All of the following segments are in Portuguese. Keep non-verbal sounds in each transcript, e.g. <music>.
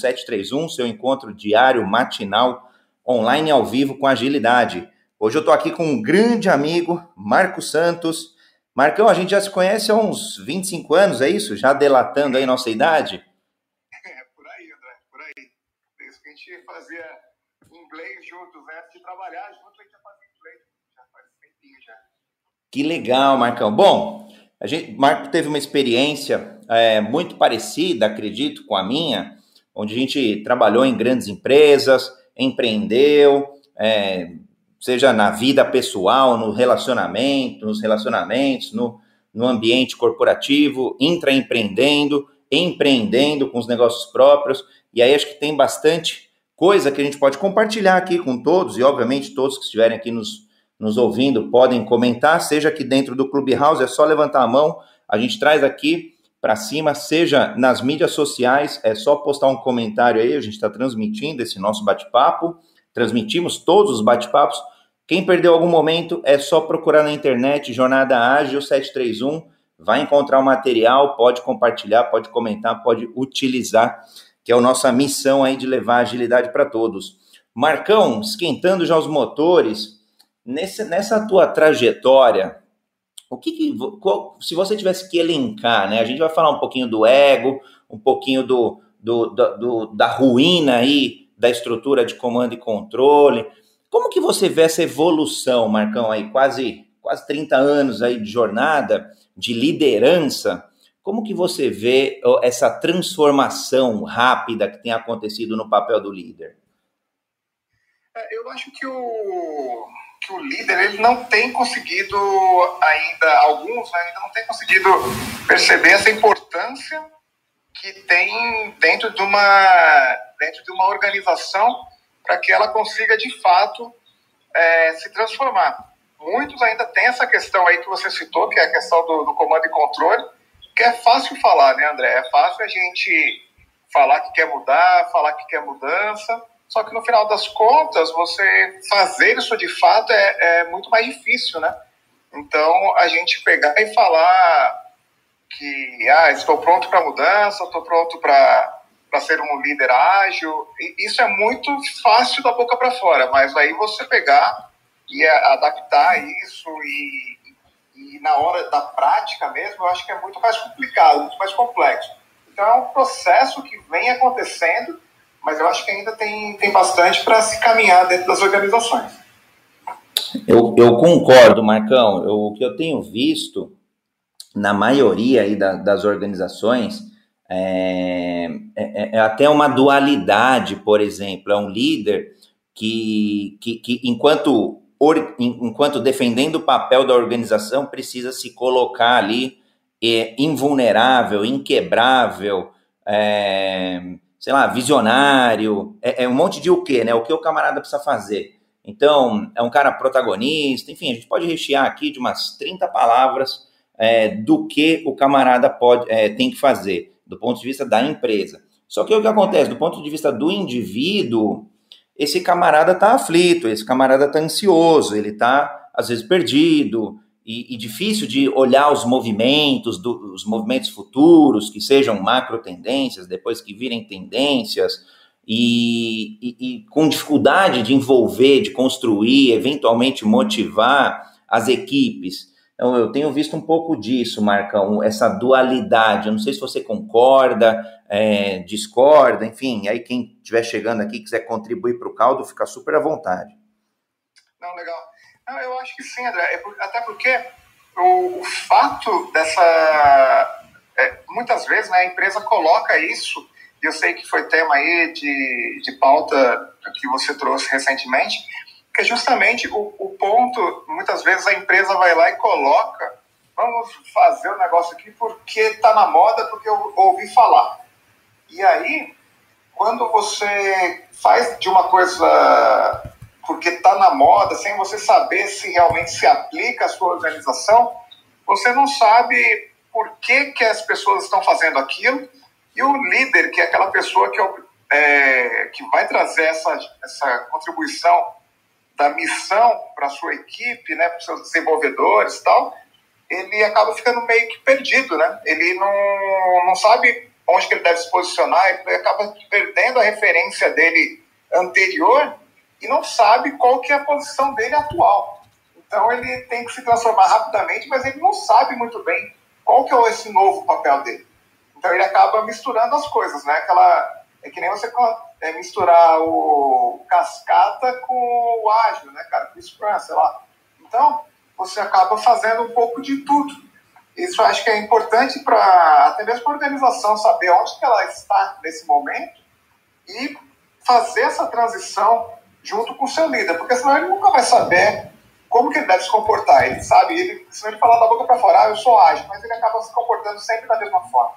731, seu encontro diário, matinal, online ao vivo com agilidade. Hoje eu estou aqui com um grande amigo, Marco Santos. Marcão, a gente já se conhece há uns 25 anos, é isso? Já delatando aí nossa idade? É, por aí, André, por aí. Desde que a gente fazia inglês juntos, né? De trabalhar junto, a gente já fazia inglês, já faz tempinho já. Que legal, Marcão. Bom, a gente, Marco teve uma experiência é, muito parecida, acredito, com a minha, onde a gente trabalhou em grandes empresas, empreendeu, é, seja na vida pessoal, no relacionamento, nos relacionamentos, no, no ambiente corporativo, intraempreendendo, empreendendo com os negócios próprios. E aí acho que tem bastante coisa que a gente pode compartilhar aqui com todos, e obviamente todos que estiverem aqui nos, nos ouvindo podem comentar, seja aqui dentro do Clubhouse, é só levantar a mão, a gente traz aqui para cima, seja nas mídias sociais, é só postar um comentário aí, a gente está transmitindo esse nosso bate-papo, transmitimos todos os bate-papos. Quem perdeu algum momento, é só procurar na internet Jornada Ágil 731, vai encontrar o material, pode compartilhar, pode comentar, pode utilizar, que é a nossa missão aí de levar agilidade para todos. Marcão, esquentando já os motores, nesse, nessa tua trajetória, o que, que qual, se você tivesse que elencar, né? A gente vai falar um pouquinho do ego, um pouquinho do, do, do, da ruína aí da estrutura de comando e controle. Como que você vê essa evolução, Marcão, aí quase quase 30 anos aí de jornada, de liderança? Como que você vê essa transformação rápida que tem acontecido no papel do líder? É, eu acho que o que o líder ele não tem conseguido ainda, alguns né, ainda não tem conseguido perceber essa importância que tem dentro de uma, dentro de uma organização para que ela consiga de fato é, se transformar. Muitos ainda têm essa questão aí que você citou, que é a questão do, do comando e controle, que é fácil falar, né, André? É fácil a gente falar que quer mudar, falar que quer mudança, só que no final das contas, você fazer isso de fato é, é muito mais difícil, né? Então, a gente pegar e falar que ah, estou pronto para mudança, estou pronto para ser um líder ágil, isso é muito fácil da boca para fora, mas aí você pegar e adaptar isso e, e na hora da prática mesmo, eu acho que é muito mais complicado, muito mais complexo. Então, é um processo que vem acontecendo mas eu acho que ainda tem, tem bastante para se caminhar dentro das organizações. Eu, eu concordo, Marcão. Eu, o que eu tenho visto na maioria aí da, das organizações é, é, é, até uma dualidade, por exemplo. É um líder que, que, que enquanto, or, enquanto defendendo o papel da organização, precisa se colocar ali é, invulnerável, inquebrável, é, sei lá, visionário, é, é, um monte de o quê, né? O que o camarada precisa fazer. Então, é um cara protagonista, enfim, a gente pode rechear aqui de umas 30 palavras é, do que o camarada pode, é, tem que fazer, do ponto de vista da empresa. Só que o que acontece, do ponto de vista do indivíduo, esse camarada está aflito, esse camarada está ansioso, ele está, às vezes, perdido, e, e, difícil de olhar os movimentos, do, os movimentos futuros, que sejam macro tendências, depois que virem tendências, e, e, e, com dificuldade de envolver, de construir, eventualmente motivar as equipes. Então, eu tenho visto um pouco disso, Marcão, essa dualidade. Eu não sei se você concorda, é, discorda, enfim, aí quem estiver chegando aqui quiser contribuir para o caldo, fica super à vontade. Não, legal. Não, eu acho que sim, André. É até porque o, o fato dessa. É, muitas vezes né, a empresa coloca isso, e eu sei que foi tema aí de, de pauta que você trouxe recentemente, que é justamente o, o ponto, muitas vezes a empresa vai lá e coloca, vamos fazer o negócio aqui porque está na moda, porque eu ouvi falar. E aí, quando você faz de uma coisa porque está na moda, sem você saber se realmente se aplica à sua organização, você não sabe por que, que as pessoas estão fazendo aquilo, e o líder, que é aquela pessoa que, é, que vai trazer essa, essa contribuição da missão para sua equipe, né, para seus desenvolvedores e tal, ele acaba ficando meio que perdido, né? Ele não, não sabe onde que ele deve se posicionar, ele acaba perdendo a referência dele anterior e não sabe qual que é a posição dele atual. Então ele tem que se transformar rapidamente, mas ele não sabe muito bem qual que é esse novo papel dele. Então ele acaba misturando as coisas, né? Aquela é que nem você é, misturar o cascata com o ágil, né, cara? Com o Scrum, sei lá. Então você acaba fazendo um pouco de tudo. Isso acho que é importante para até mesmo para a organização saber onde que ela está nesse momento e fazer essa transição junto com o seu líder, porque senão ele nunca vai saber como que ele deve se comportar. Ele sabe, ele, se ele falar da boca para fora, ah, eu sou ágil, mas ele acaba se comportando sempre da mesma forma.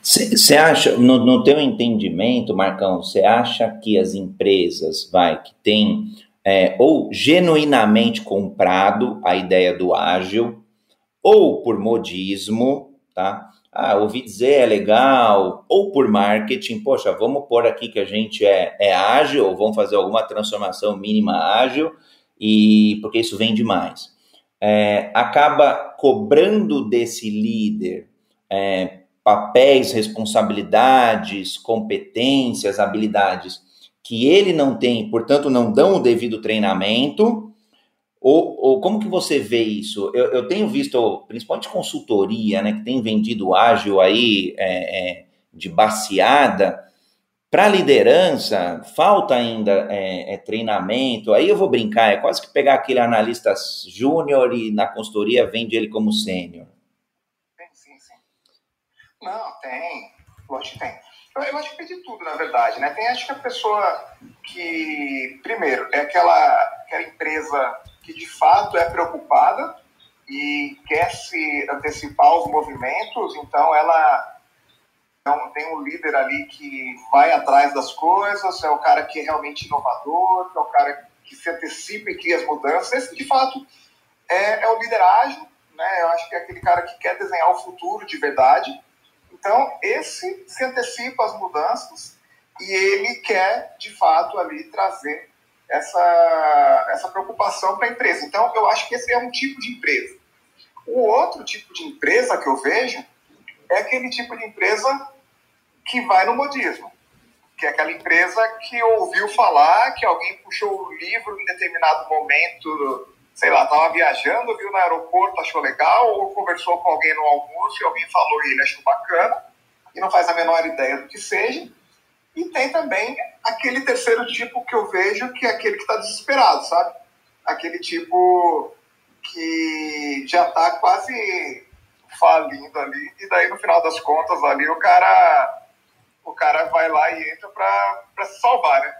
Você acha, no, no teu entendimento, Marcão, você acha que as empresas, vai, que têm é, ou genuinamente comprado a ideia do ágil, ou por modismo, tá? Ah, ouvi dizer é legal, ou por marketing, poxa, vamos pôr aqui que a gente é, é ágil, ou vamos fazer alguma transformação mínima ágil, e porque isso vende mais. É, acaba cobrando desse líder é, papéis, responsabilidades, competências, habilidades que ele não tem, portanto não dão o devido treinamento, ou, ou como que você vê isso? Eu, eu, tenho visto, principalmente consultoria, né, que tem vendido ágil aí é, é, de baseada, para liderança, falta ainda é, é, treinamento. Aí eu vou brincar, é quase que pegar aquele analista júnior e na consultoria vende ele como sênior. Tem, sim, sim. Não, tem. Lógico que tem. Eu, eu acho que tem de tudo, na verdade, né? Tem, acho que a pessoa que, primeiro, é aquela, aquela empresa que de fato é preocupada e quer se antecipar aos movimentos, então ela então, tem um líder ali que vai atrás das coisas, é o cara que é realmente inovador, é o cara que se antecipa e cria as mudanças. Esse, de fato, é, é o líder ágil, né? Eu acho que é aquele cara que quer desenhar o futuro de verdade. Então, esse se antecipa às mudanças e ele quer, de fato, ali trazer essa, essa preocupação para a empresa. Então, eu acho que esse é um tipo de empresa. O outro tipo de empresa que eu vejo é aquele tipo de empresa que vai no modismo, que é aquela empresa que ouviu falar que alguém puxou o livro em determinado momento, sei lá, estava viajando, viu no aeroporto, achou legal, ou conversou com alguém no almoço e alguém falou e ele achou bacana, e não faz a menor ideia do que seja. E tem também aquele terceiro tipo que eu vejo, que é aquele que está desesperado, sabe? Aquele tipo que já está quase falindo ali, e daí no final das contas ali o cara o cara vai lá e entra para se salvar, né?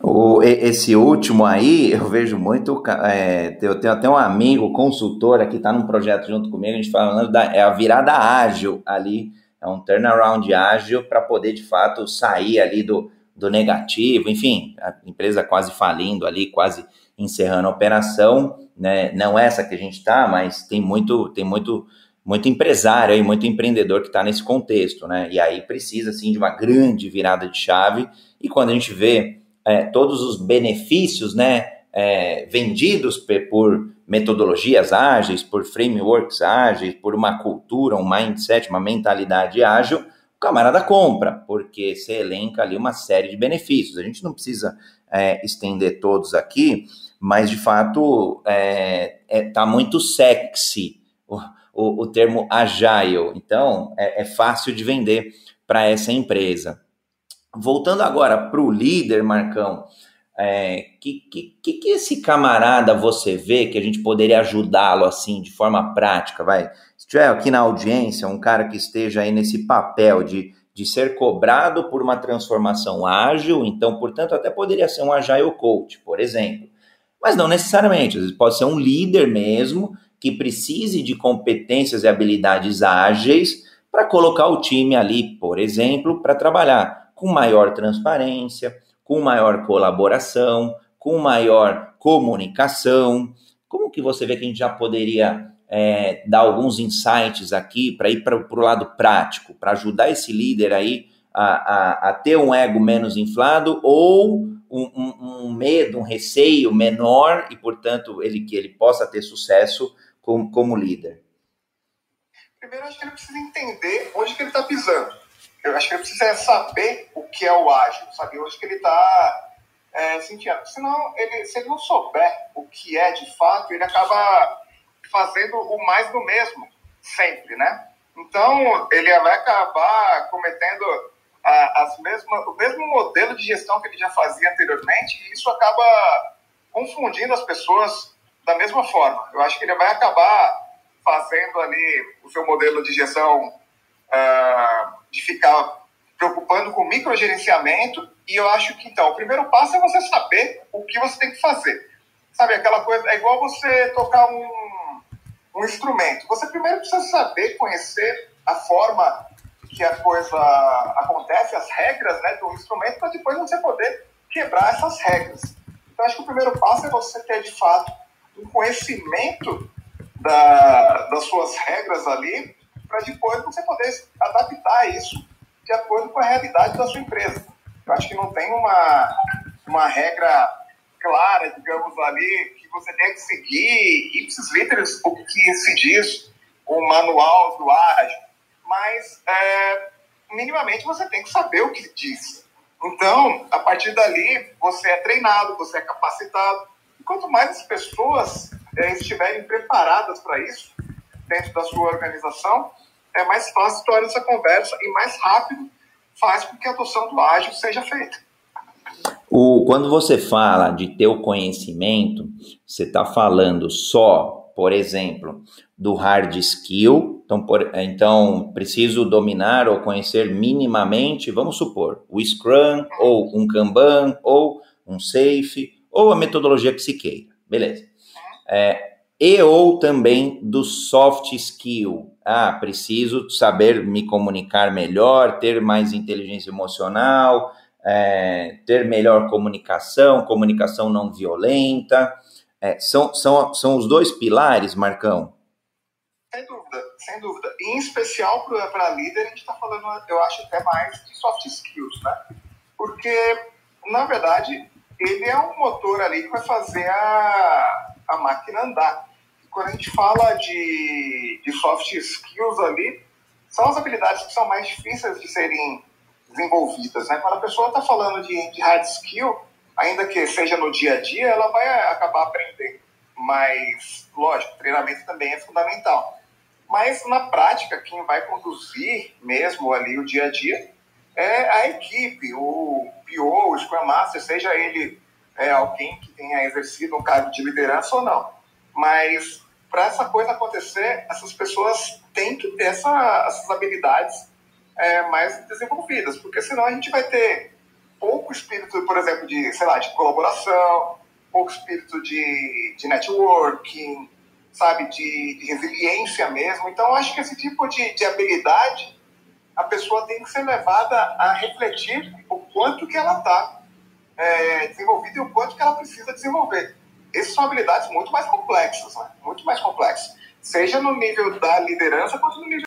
O, esse último aí, eu vejo muito. É, eu tenho até um amigo consultor aqui, está num projeto junto comigo, a gente falando da é a virada ágil ali, é um turnaround ágil para poder de fato sair ali do, do negativo, enfim, a empresa quase falindo ali, quase encerrando a operação, né? Não essa que a gente está, mas tem muito, tem muito muito empresário e muito empreendedor que está nesse contexto, né? E aí precisa, assim, de uma grande virada de chave. E quando a gente vê é, todos os benefícios, né, é, vendidos por metodologias ágeis, por frameworks ágeis, por uma cultura, um mindset, uma mentalidade ágil, o camarada compra, porque você elenca ali uma série de benefícios. A gente não precisa é, estender todos aqui, mas de fato é, é tá muito sexy o, o termo agile. Então, é, é fácil de vender para essa empresa. Voltando agora para o líder, Marcão, é, que, que, que esse camarada você vê que a gente poderia ajudá-lo assim, de forma prática, vai? Se tiver aqui na audiência um cara que esteja aí nesse papel de, de ser cobrado por uma transformação ágil, então, portanto, até poderia ser um agile coach, por exemplo. Mas não necessariamente, às vezes pode ser um líder mesmo que precise de competências e habilidades ágeis para colocar o time ali, por exemplo, para trabalhar com maior transparência, com maior colaboração, com maior comunicação. Como que você vê que a gente já poderia é, dar alguns insights aqui para ir para o lado prático, para ajudar esse líder aí a, a, a, ter um ego menos inflado ou um, um, um medo, um receio menor e, portanto, ele que ele possa ter sucesso como, como líder? Primeiro, acho que ele precisa entender onde que ele está pisando. Eu acho que ele precisa saber o que é o ágil, saber onde que ele está é, sentindo. Senão, ele, se ele não souber o que é de fato, ele acaba fazendo o mais do mesmo, sempre, né? Então, ele vai acabar cometendo a, as mesmas, o mesmo modelo de gestão que ele já fazia anteriormente, e isso acaba confundindo as pessoas da mesma forma. Eu acho que ele vai acabar fazendo ali o seu modelo de gestão uh, de ficar preocupando com microgerenciamento, e eu acho que, então, o primeiro passo é você saber o que você tem que fazer. Sabe, aquela coisa, é igual você tocar um, um instrumento. Você primeiro precisa saber, conhecer a forma que a coisa acontece, as regras né, do instrumento, para depois você poder quebrar essas regras. Então, acho que o primeiro passo é você ter, de fato, um conhecimento da, das suas regras ali, para depois você poder adaptar isso de acordo com a realidade da sua empresa. Eu acho que não tem uma, uma regra clara, digamos ali, que você tem que seguir, ipsis literis, o que se diz o manual do ágil, mas é, minimamente você tem que saber o que diz. Então, a partir dali, você é treinado, você é capacitado. E quanto mais as pessoas é, estiverem preparadas para isso, dentro da sua organização, é mais fácil tornar essa conversa e mais rápido faz com que a adoção do ágil seja feita. O, quando você fala de ter o conhecimento, você está falando só, por exemplo, do hard skill. Então, por, então, preciso dominar ou conhecer minimamente, vamos supor, o Scrum, ou um Kanban, ou um Safe, ou a metodologia que se queira. Beleza. É, e ou também do soft skill. Ah, preciso saber me comunicar melhor, ter mais inteligência emocional, é, ter melhor comunicação, comunicação não violenta. É, são, são, são os dois pilares, Marcão? Sem dúvida, sem dúvida. em especial para líder, a gente está falando, eu acho, até mais de soft skills, né? Porque, na verdade, ele é um motor ali que vai fazer a, a máquina andar quando a gente fala de, de soft skills ali, são as habilidades que são mais difíceis de serem desenvolvidas. Né? Quando a pessoa está falando de, de hard skill, ainda que seja no dia a dia, ela vai acabar aprendendo. Mas, lógico, treinamento também é fundamental. Mas, na prática, quem vai conduzir mesmo ali o dia a dia é a equipe, o PO, o Scrum Master, seja ele é, alguém que tenha exercido um cargo de liderança ou não. Mas para essa coisa acontecer, essas pessoas têm que ter essa, essas habilidades é, mais desenvolvidas, porque senão a gente vai ter pouco espírito, por exemplo, de, sei lá, de colaboração, pouco espírito de, de networking, sabe, de, de resiliência mesmo. Então, acho que esse tipo de, de habilidade, a pessoa tem que ser levada a refletir o quanto que ela está é, desenvolvida e o quanto que ela precisa desenvolver essas são habilidades muito mais complexas, né? muito mais complexas. Seja no nível da liderança, quanto no nível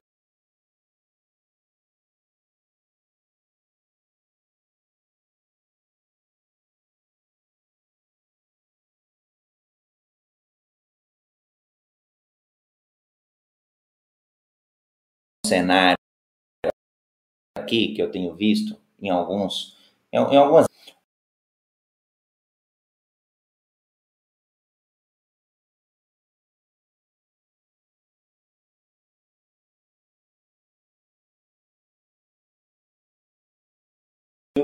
cenário aqui que eu tenho visto em alguns em, em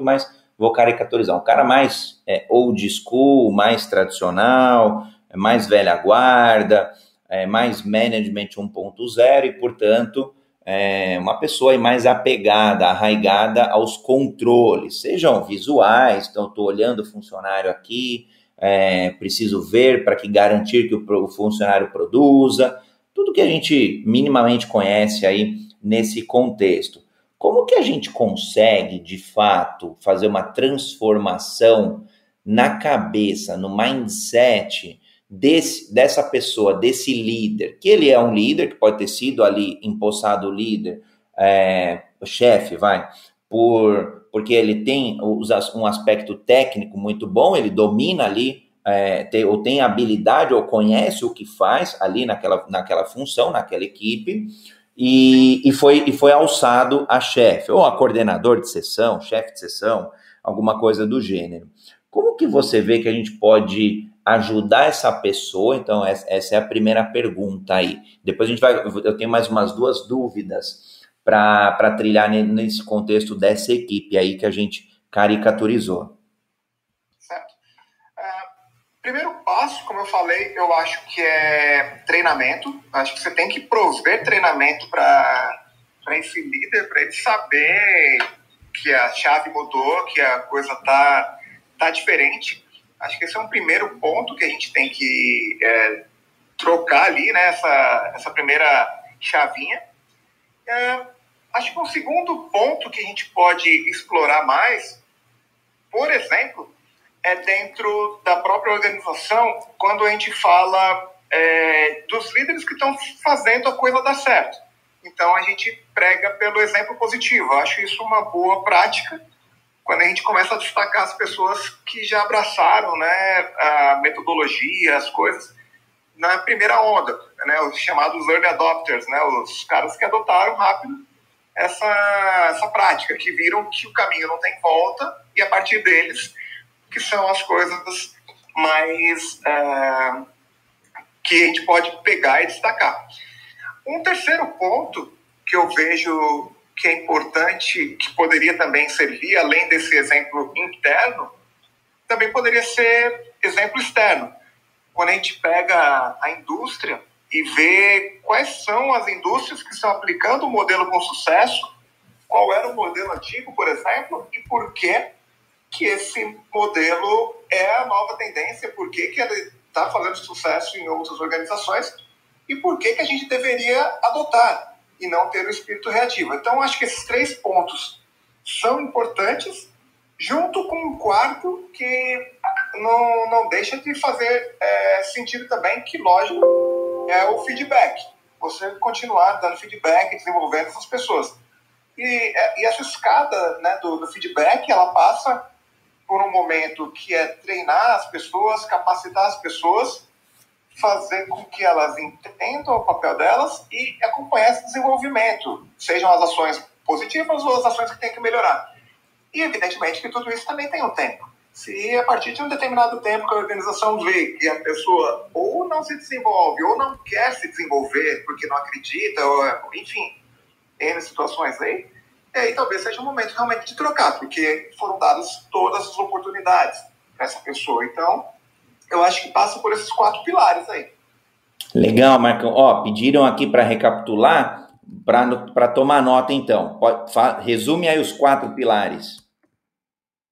algumas mas vou caricaturizar. Um cara mais é, old school, mais tradicional, é mais velha guarda, é, mais management 1.0 e, portanto, é uma pessoa mais apegada, arraigada aos controles, sejam visuais, então estou olhando o funcionário aqui, é, preciso ver para que garantir que o, o funcionário produza, tudo que a gente minimamente conhece aí nesse contexto. Como que a gente consegue, de fato, fazer uma transformação na cabeça, no mindset desse, dessa pessoa, desse líder, que ele é um líder, que pode ter sido ali empossado líder, é, chefe, vai, por, porque ele tem um aspecto técnico muito bom, ele domina ali, é, tem, ou tem habilidade, ou conhece o que faz ali naquela, naquela função, naquela equipe, e, e, foi, e foi alçado a chefe, ou a coordenador de sessão, chefe de sessão, alguma coisa do gênero. Como que você vê que a gente pode ajudar essa pessoa? Então, essa é a primeira pergunta aí. Depois a gente vai. Eu tenho mais umas duas dúvidas para trilhar nesse contexto dessa equipe aí que a gente caricaturizou. Primeiro passo, como eu falei, eu acho que é treinamento. Acho que você tem que prover treinamento para esse líder, para ele saber que a chave mudou, que a coisa tá, tá diferente. Acho que esse é um primeiro ponto que a gente tem que é, trocar ali, né, essa, essa primeira chavinha. É, acho que um segundo ponto que a gente pode explorar mais, por exemplo, é dentro da própria organização, quando a gente fala é, dos líderes que estão fazendo a coisa dar certo. Então a gente prega pelo exemplo positivo. Eu acho isso uma boa prática quando a gente começa a destacar as pessoas que já abraçaram né, a metodologia, as coisas na primeira onda, né, os chamados early adopters, né, os caras que adotaram rápido essa, essa prática, que viram que o caminho não tem volta e a partir deles que são as coisas mais uh, que a gente pode pegar e destacar. Um terceiro ponto que eu vejo que é importante, que poderia também servir, além desse exemplo interno, também poderia ser exemplo externo. Quando a gente pega a indústria e vê quais são as indústrias que estão aplicando o modelo com sucesso, qual era o modelo antigo, por exemplo, e por que que esse modelo é a nova tendência, por que, ele está fazendo sucesso em outras organizações e por que, que a gente deveria adotar e não ter o espírito reativo. Então, acho que esses três pontos são importantes, junto com um quarto que não, não deixa de fazer é, sentido também, que, lógico, é o feedback. Você continuar dando feedback, desenvolvendo essas pessoas. E, é, e essa escada né, do, do feedback, ela passa por um momento que é treinar as pessoas, capacitar as pessoas, fazer com que elas entendam o papel delas e acompanhar esse desenvolvimento, sejam as ações positivas ou as ações que tem que melhorar. E, evidentemente, que tudo isso também tem um tempo. Se a partir de um determinado tempo que a organização vê que a pessoa ou não se desenvolve ou não quer se desenvolver porque não acredita, ou, enfim, em situações aí, aí talvez seja o momento realmente de trocar, porque foram dadas todas as oportunidades para essa pessoa. Então, eu acho que passa por esses quatro pilares aí. Legal, Marcão. Ó, pediram aqui para recapitular, para tomar nota então. Pode, fa, resume aí os quatro pilares.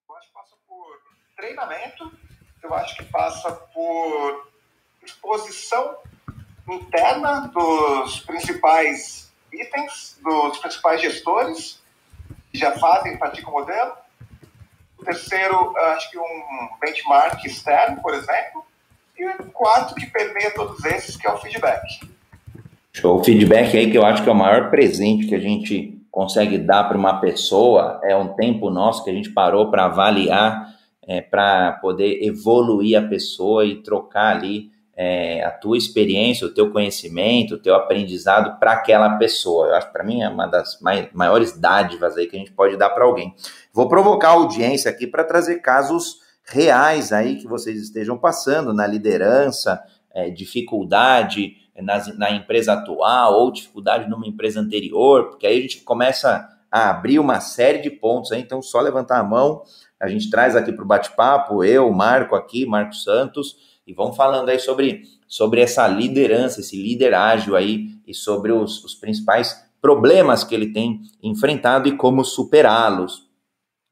Eu acho que passa por treinamento, eu acho que passa por exposição interna dos principais itens, dos principais gestores que já fazem, praticam o modelo o terceiro, acho que um benchmark externo, por exemplo. E o quarto, que permeia todos esses, que é o feedback. Show. O feedback aí que eu acho que é o maior presente que a gente consegue dar para uma pessoa, é um tempo nosso que a gente parou para avaliar, é, para poder evoluir a pessoa e trocar ali é, a tua experiência, o teu conhecimento, o teu aprendizado para aquela pessoa. Eu acho que para mim é uma das maiores dádivas aí que a gente pode dar para alguém. Vou provocar a audiência aqui para trazer casos reais aí que vocês estejam passando na liderança, é, dificuldade na, na empresa atual ou dificuldade numa empresa anterior, porque aí a gente começa a abrir uma série de pontos aí, então só levantar a mão, a gente traz aqui para o bate-papo, eu, Marco aqui, Marco Santos, e vamos falando aí sobre, sobre essa liderança, esse líder ágil aí, e sobre os, os principais problemas que ele tem enfrentado e como superá-los.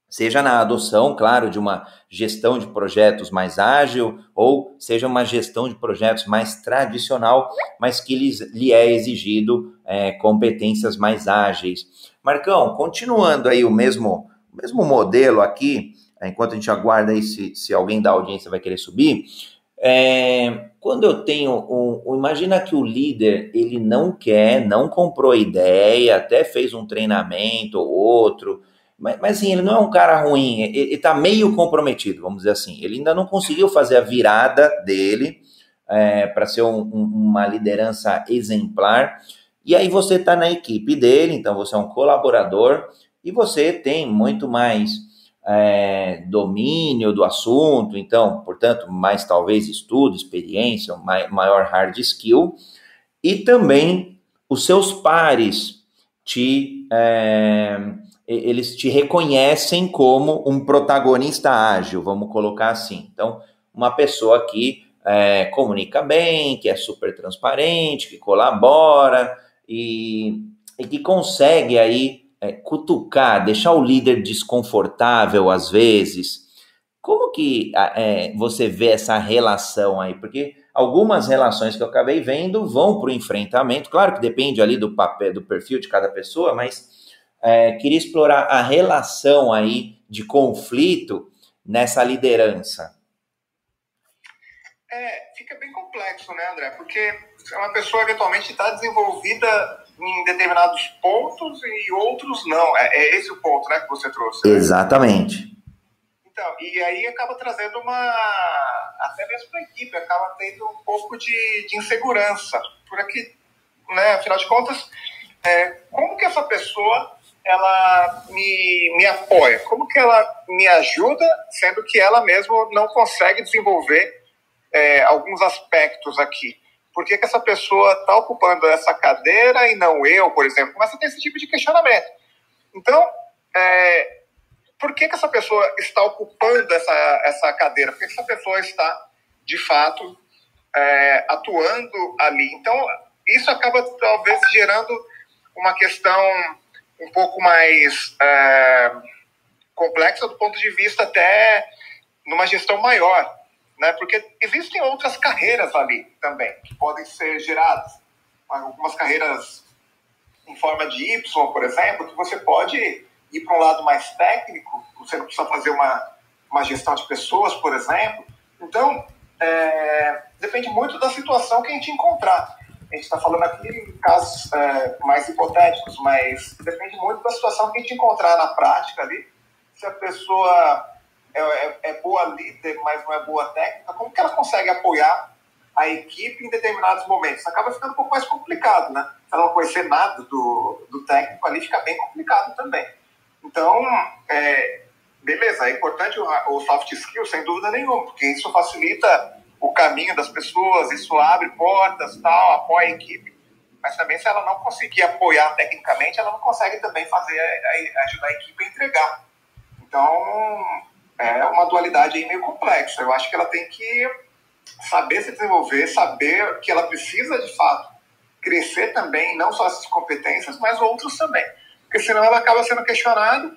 Seja na adoção, claro, de uma gestão de projetos mais ágil, ou seja uma gestão de projetos mais tradicional, mas que lhes, lhe é exigido é, competências mais ágeis. Marcão, continuando aí o mesmo, o mesmo modelo aqui, enquanto a gente aguarda aí se, se alguém da audiência vai querer subir, é, quando eu tenho um, Imagina que o líder ele não quer, não comprou ideia, até fez um treinamento ou outro, mas, mas assim, ele não é um cara ruim, ele está meio comprometido, vamos dizer assim. Ele ainda não conseguiu fazer a virada dele é, para ser um, um, uma liderança exemplar. E aí você está na equipe dele, então você é um colaborador e você tem muito mais é, domínio do assunto, então, portanto, mais talvez estudo, experiência, maior hard skill, e também os seus pares te. É, eles te reconhecem como um protagonista ágil, vamos colocar assim. Então, uma pessoa que é, comunica bem, que é super transparente, que colabora e, e que consegue aí é, cutucar, deixar o líder desconfortável às vezes. Como que é, você vê essa relação aí? Porque algumas relações que eu acabei vendo vão para o enfrentamento, claro que depende ali do papel, do perfil de cada pessoa, mas é, queria explorar a relação aí de conflito nessa liderança. É, fica bem complexo, né, André? Porque é uma pessoa eventualmente está desenvolvida em determinados pontos e outros não. É, é esse o ponto, né, que você trouxe. Né? Exatamente. Então, e aí acaba trazendo uma. Até mesmo para a equipe, acaba tendo um pouco de, de insegurança. Por aqui, né, afinal de contas, é, como que essa pessoa ela me, me apoia? Como que ela me ajuda, sendo que ela mesma não consegue desenvolver é, alguns aspectos aqui? Por que, que essa pessoa está ocupando essa cadeira e não eu, por exemplo? Começa a ter esse tipo de questionamento. Então, é, por que, que essa pessoa está ocupando essa, essa cadeira? Por que, que essa pessoa está, de fato, é, atuando ali? Então, isso acaba talvez gerando uma questão um pouco mais é, complexa do ponto de vista até numa gestão maior, né? Porque existem outras carreiras ali também que podem ser geradas, algumas carreiras em forma de Y, por exemplo, que você pode ir para um lado mais técnico, você não precisa fazer uma, uma gestão de pessoas, por exemplo. Então, é, depende muito da situação que a gente encontrar a gente está falando aqui em casos é, mais hipotéticos, mas depende muito da situação que a gente encontrar na prática ali. Se a pessoa é, é, é boa líder, mas não é boa técnica, como que ela consegue apoiar a equipe em determinados momentos? Acaba ficando um pouco mais complicado, né? Se ela não conhecer nada do, do técnico ali, fica bem complicado também. Então, é, beleza, é importante o, o soft skill, sem dúvida nenhuma, porque isso facilita o caminho das pessoas, isso abre portas, tal, apoia a equipe. Mas também, se ela não conseguir apoiar tecnicamente, ela não consegue também fazer, ajudar a equipe a entregar. Então, é uma dualidade meio complexa. Eu acho que ela tem que saber se desenvolver, saber que ela precisa, de fato, crescer também, não só essas competências, mas outros também. Porque senão ela acaba sendo questionada,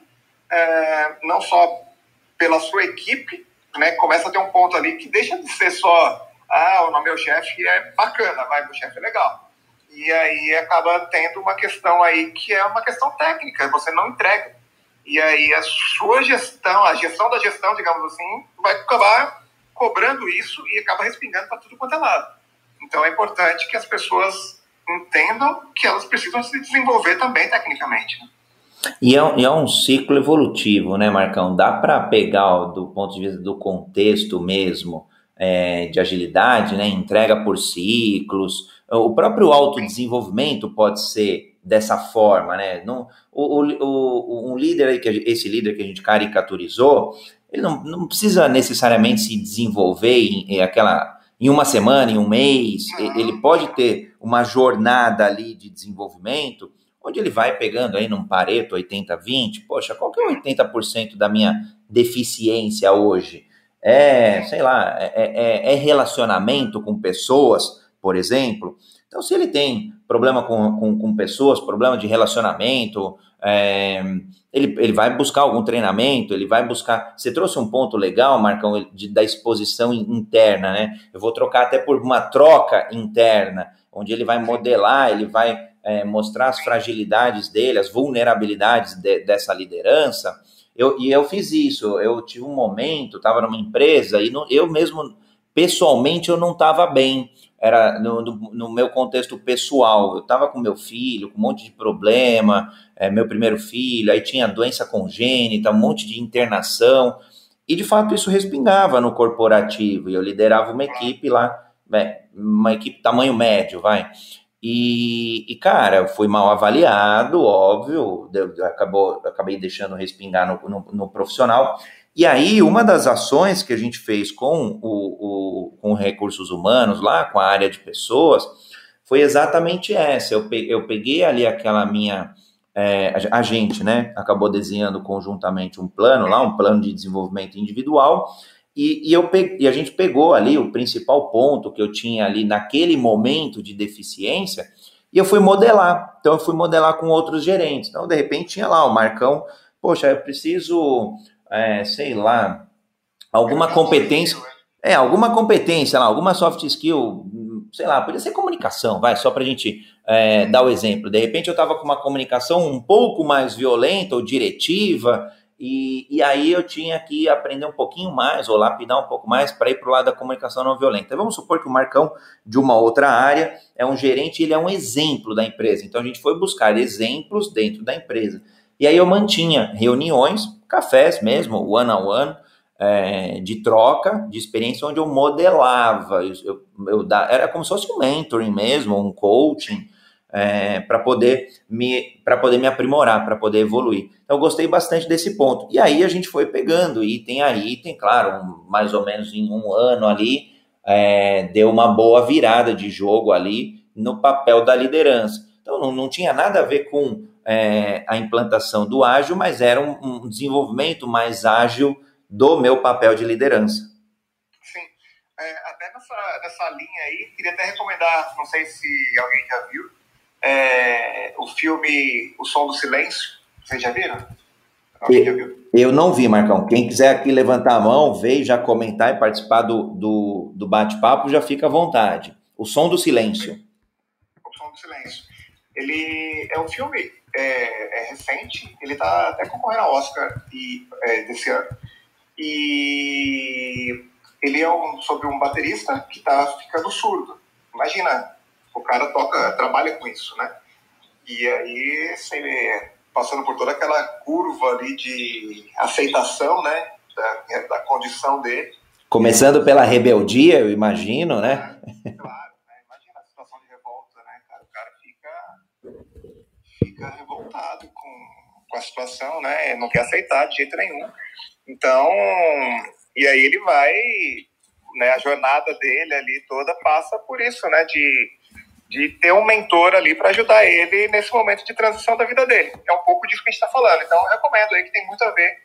é, não só pela sua equipe, né, começa a ter um ponto ali que deixa de ser só, ah, o meu chefe é bacana, vai, meu chefe é legal. E aí acaba tendo uma questão aí que é uma questão técnica, você não entrega. E aí a sua gestão, a gestão da gestão, digamos assim, vai acabar cobrando isso e acaba respingando para tudo quanto é lado. Então é importante que as pessoas entendam que elas precisam se desenvolver também tecnicamente. Né? E é, e é um ciclo evolutivo, né, Marcão? Dá para pegar do ponto de vista do contexto mesmo é, de agilidade, né? Entrega por ciclos. O próprio autodesenvolvimento pode ser dessa forma, né? Não, o, o, um líder aí, que esse líder que a gente caricaturizou, ele não, não precisa necessariamente se desenvolver em, em aquela em uma semana, em um mês, ele pode ter uma jornada ali de desenvolvimento onde ele vai pegando aí num Pareto 80-20, poxa, qual que é o 80% da minha deficiência hoje? É, sei lá, é, é, é, relacionamento com pessoas, por exemplo. Então, se ele tem problema com, com, com pessoas, problema de relacionamento, é, ele, ele vai buscar algum treinamento, ele vai buscar. Você trouxe um ponto legal, Marcão, de, da exposição interna, né? Eu vou trocar até por uma troca interna, onde ele vai modelar, ele vai é, mostrar as fragilidades dele, as vulnerabilidades de, dessa liderança. Eu, e eu fiz isso. Eu tive um momento, estava numa empresa e eu mesmo, pessoalmente, eu não estava bem. Era no, no, no, meu contexto pessoal. Eu estava com meu filho, com um monte de problema, é, meu primeiro filho, aí tinha doença congênita, um monte de internação. E de fato isso respingava no corporativo. E eu liderava uma equipe lá, uma equipe tamanho médio, vai. E, e, cara, fui mal avaliado, óbvio, deu, acabou, acabei deixando respingar no, no, no, profissional. E aí, uma das ações que a gente fez com, o, o, com recursos humanos, lá com a área de pessoas, foi exatamente essa. Eu peguei, eu peguei ali aquela minha. É, a gente, né, acabou desenhando conjuntamente um plano lá, um plano de desenvolvimento individual, e, e, eu peguei, e a gente pegou ali o principal ponto que eu tinha ali naquele momento de deficiência e eu fui modelar. Então, eu fui modelar com outros gerentes. Então, de repente, tinha lá o Marcão, poxa, eu preciso, é, sei lá, alguma competência. É, alguma competência lá, alguma soft skill, sei lá, podia ser comunicação, vai, só para a gente é, dar o exemplo. De repente eu estava com uma comunicação um pouco mais violenta ou diretiva, e, e aí eu tinha que aprender um pouquinho mais, ou lapidar um pouco mais, para ir para o lado da comunicação não violenta. Vamos supor que o Marcão, de uma outra área, é um gerente, ele é um exemplo da empresa. Então, a gente foi buscar exemplos dentro da empresa. E aí eu mantinha reuniões, cafés mesmo, one-on-one, -on -one, é, de troca, de experiência, onde eu modelava. Eu, eu, era como se fosse um mentoring mesmo, um coaching, é, para poder me para poder me aprimorar, para poder evoluir. Então eu gostei bastante desse ponto. E aí a gente foi pegando item a item, claro, um, mais ou menos em um ano ali, é, deu uma boa virada de jogo ali no papel da liderança. Então não, não tinha nada a ver com é, a implantação do ágil, mas era um, um desenvolvimento mais ágil do meu papel de liderança. Sim. É, até nessa, nessa linha aí, queria até recomendar, não sei se alguém já viu, é, o filme O Som do Silêncio. Vocês já viram? Alguém já viu? Eu não vi, Marcão. Quem quiser aqui levantar a mão, ver, já comentar e participar do, do, do bate-papo, já fica à vontade. O Som do Silêncio. O Som do Silêncio. Ele é um filme é, é recente, ele está até concorrendo ao Oscar e, é, desse ano. E ele é um, sobre um baterista que está ficando surdo. Imagina o cara toca, trabalha com isso, né? E aí, assim, passando por toda aquela curva ali de aceitação, né, da, da condição dele. Começando pela rebeldia, eu imagino, né? Claro, né? imagina a situação de revolta, né, cara? O cara fica, fica revoltado com, com a situação, né? Não quer aceitar de jeito nenhum. Então, e aí ele vai, né, a jornada dele ali toda passa por isso, né, de de ter um mentor ali para ajudar ele nesse momento de transição da vida dele. É um pouco disso que a gente está falando. Então, eu recomendo aí que tem muito a ver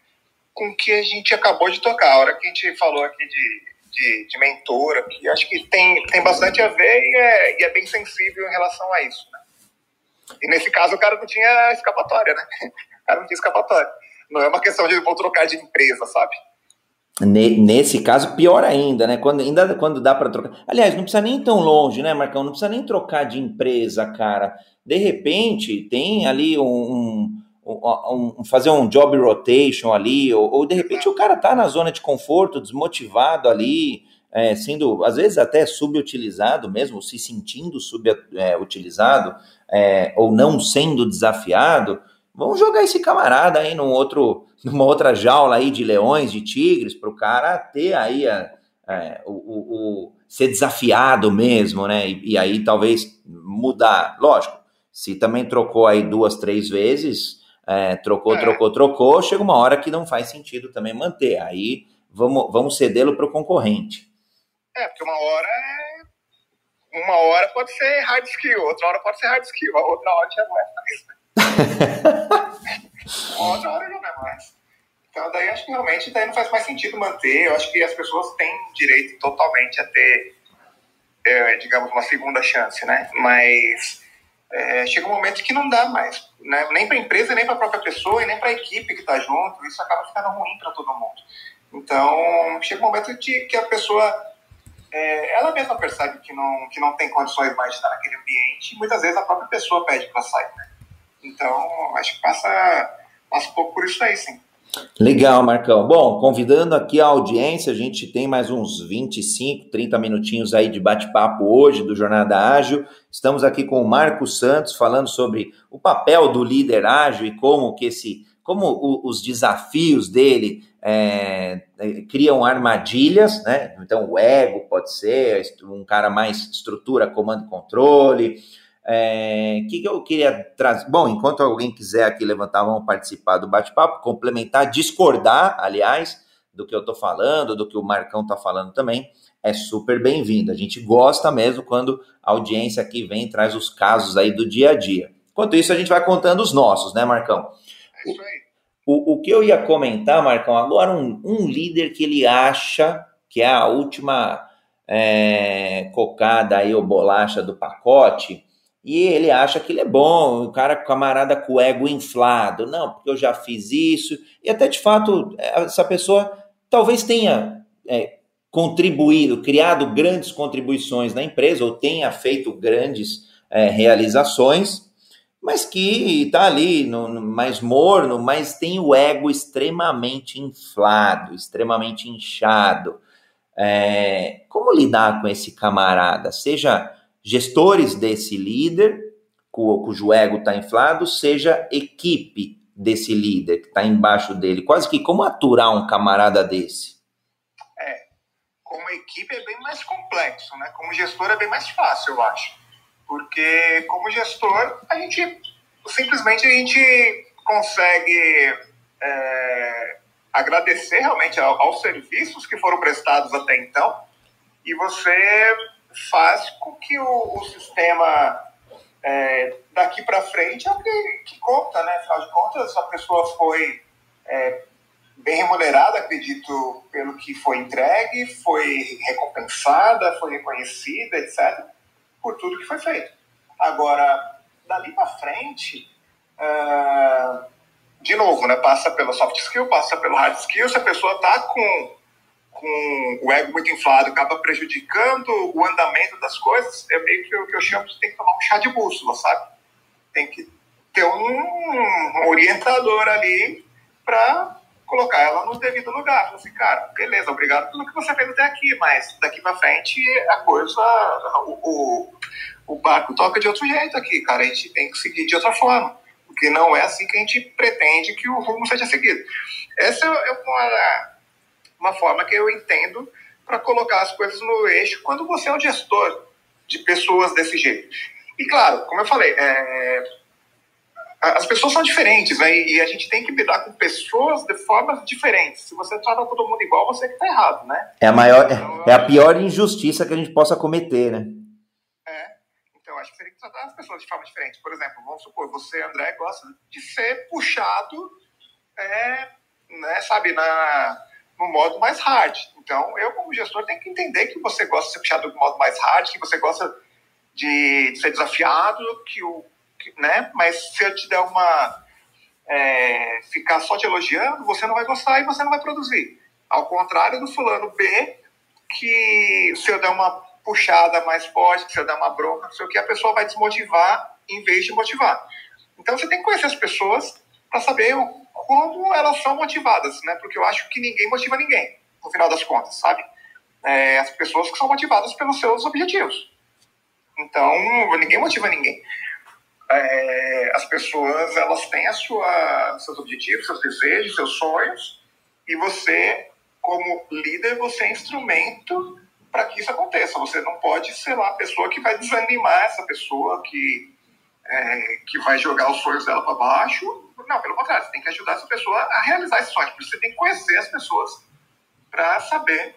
com o que a gente acabou de tocar. A hora que a gente falou aqui de, de, de mentora, que acho que tem, tem bastante a ver e é, e é bem sensível em relação a isso. Né? E nesse caso, o cara não tinha escapatória, né? O cara não tinha escapatória. Não é uma questão de vou trocar de empresa, sabe? Nesse caso, pior ainda, né? Quando, ainda quando dá para trocar. Aliás, não precisa nem tão longe, né, Marcão? Não precisa nem trocar de empresa, cara. De repente, tem ali um, um, um fazer um job rotation ali, ou, ou, de repente o cara tá na zona de conforto, desmotivado ali, é, sendo às vezes até subutilizado mesmo, se sentindo subutilizado, é, ou não sendo desafiado. Vamos jogar esse camarada aí num outro, numa outra jaula aí de leões, de tigres, para o cara ter aí a, a, o, o, o, ser desafiado mesmo, né? E, e, aí talvez mudar. Lógico, se também trocou aí duas, três vezes, é, trocou, é. trocou, trocou, chega uma hora que não faz sentido também manter. Aí vamos, vamos cedê-lo para o concorrente. É, porque uma hora é. Uma hora pode ser hard skill, outra hora pode ser hard skill, a outra hora já não é mais, <laughs> né? Outra hora não é mais. Então, daí acho que realmente daí não faz mais sentido manter. Eu acho que as pessoas têm direito totalmente a ter, é, digamos, uma segunda chance, né? Mas é, chega um momento que não dá mais, né? Nem para a empresa, nem para a própria pessoa e nem para a equipe que está junto. Isso acaba ficando ruim para todo mundo. Então, chega um momento de que a pessoa é, ela mesma percebe que não, que não tem condições mais de estar naquele ambiente e muitas vezes a própria pessoa pede para sair, né? Então, acho que passa, passa um pouco por isso aí, sim. Legal, Marcão. Bom, convidando aqui a audiência, a gente tem mais uns 25, 30 minutinhos aí de bate-papo hoje do Jornada Ágil. Estamos aqui com o Marco Santos falando sobre o papel do líder ágil e como que esse, como o, os desafios dele é, é criam armadilhas, né? Então o ego pode ser um cara mais estrutura, comando e controle é, que, que eu queria trazer? Bom, enquanto alguém quiser aqui levantar, vamos participar do bate-papo, complementar, discordar, aliás, do que eu estou falando, do que o Marcão está falando também, é super bem-vindo. A gente gosta mesmo quando a audiência aqui vem e traz os casos aí do dia a dia. Enquanto isso, a gente vai contando os nossos, né, Marcão? É isso aí. O, o que eu ia comentar, Marcão, agora um, um líder que ele acha que é a última é, cocada aí, ou bolacha do pacote, e ele acha que ele é bom, o cara camarada com o ego inflado, não, porque eu já fiz isso, e até de fato, essa pessoa talvez tenha é, contribuído, criado grandes contribuições na empresa, ou tenha feito grandes é, realizações, mas que está ali no, no, mais morno, mas tem o ego extremamente inflado, extremamente inchado. É, como lidar com esse camarada? Seja gestores desse líder, cujo ego está inflado, seja equipe desse líder que está embaixo dele. Quase que como aturar um camarada desse? É, como equipe é bem mais complexo, né? Como gestor é bem mais fácil, eu acho porque como gestor a gente simplesmente a gente consegue é, agradecer realmente aos serviços que foram prestados até então e você faz com que o, o sistema é, daqui para frente é o que, que, conta, né? Afinal de contas, a pessoa foi é, bem remunerada, acredito, pelo que foi entregue, foi recompensada, foi reconhecida, etc por tudo que foi feito. Agora, dali para frente, uh, de novo, né, passa pela soft skill, passa pelo hard skill, se a pessoa está com, com o ego muito inflado, acaba prejudicando o andamento das coisas, é meio que o que eu chamo de tem que tomar um chá de bússola, sabe? Tem que ter um, orientador ali para colocar ela no devido lugar. Assim, cara, beleza, obrigado pelo que você fez até aqui, mas daqui para frente a coisa, o, o, o, barco toca de outro jeito aqui, cara. A gente tem que seguir de outra forma, porque não é assim que a gente pretende que o rumo seja seguido. Essa é uma, uma forma que eu entendo para colocar as coisas no eixo quando você é um gestor de pessoas desse jeito. E claro, como eu falei, é, as pessoas são diferentes, né? E a gente tem que lidar com pessoas de formas diferentes. Se você trata todo mundo igual, você que está errado, né? É a maior, então, é a pior injustiça que a gente possa cometer, né? É. Então, acho que você tem que tratar as pessoas de forma diferente. Por exemplo, vamos supor, você, André, gosta de ser puxado, é, né, sabe, na, no modo mais hard. Então, eu, como gestor, tenho que entender que você gosta de ser puxado no modo mais hard, que você gosta de, de ser desafiado, que o né? Mas se eu te der uma. É, ficar só te elogiando, você não vai gostar e você não vai produzir. Ao contrário do fulano B, que se eu der uma puxada mais forte, se eu der uma bronca, não sei o que, a pessoa vai desmotivar em vez de motivar. Então você tem que conhecer as pessoas para saber como elas são motivadas, né? Porque eu acho que ninguém motiva ninguém, no final das contas, sabe? É, as pessoas que são motivadas pelos seus objetivos. Então, ninguém motiva ninguém é, as pessoas elas têm a sua, seus objetivos, seus desejos, seus sonhos, e você, como líder, você é instrumento para que isso aconteça. Você não pode ser lá a pessoa que vai desanimar essa pessoa, que, é, que vai jogar os sonhos dela para baixo. Não, pelo contrário, você tem que ajudar essa pessoa a realizar esses sonhos. Você tem que conhecer as pessoas para saber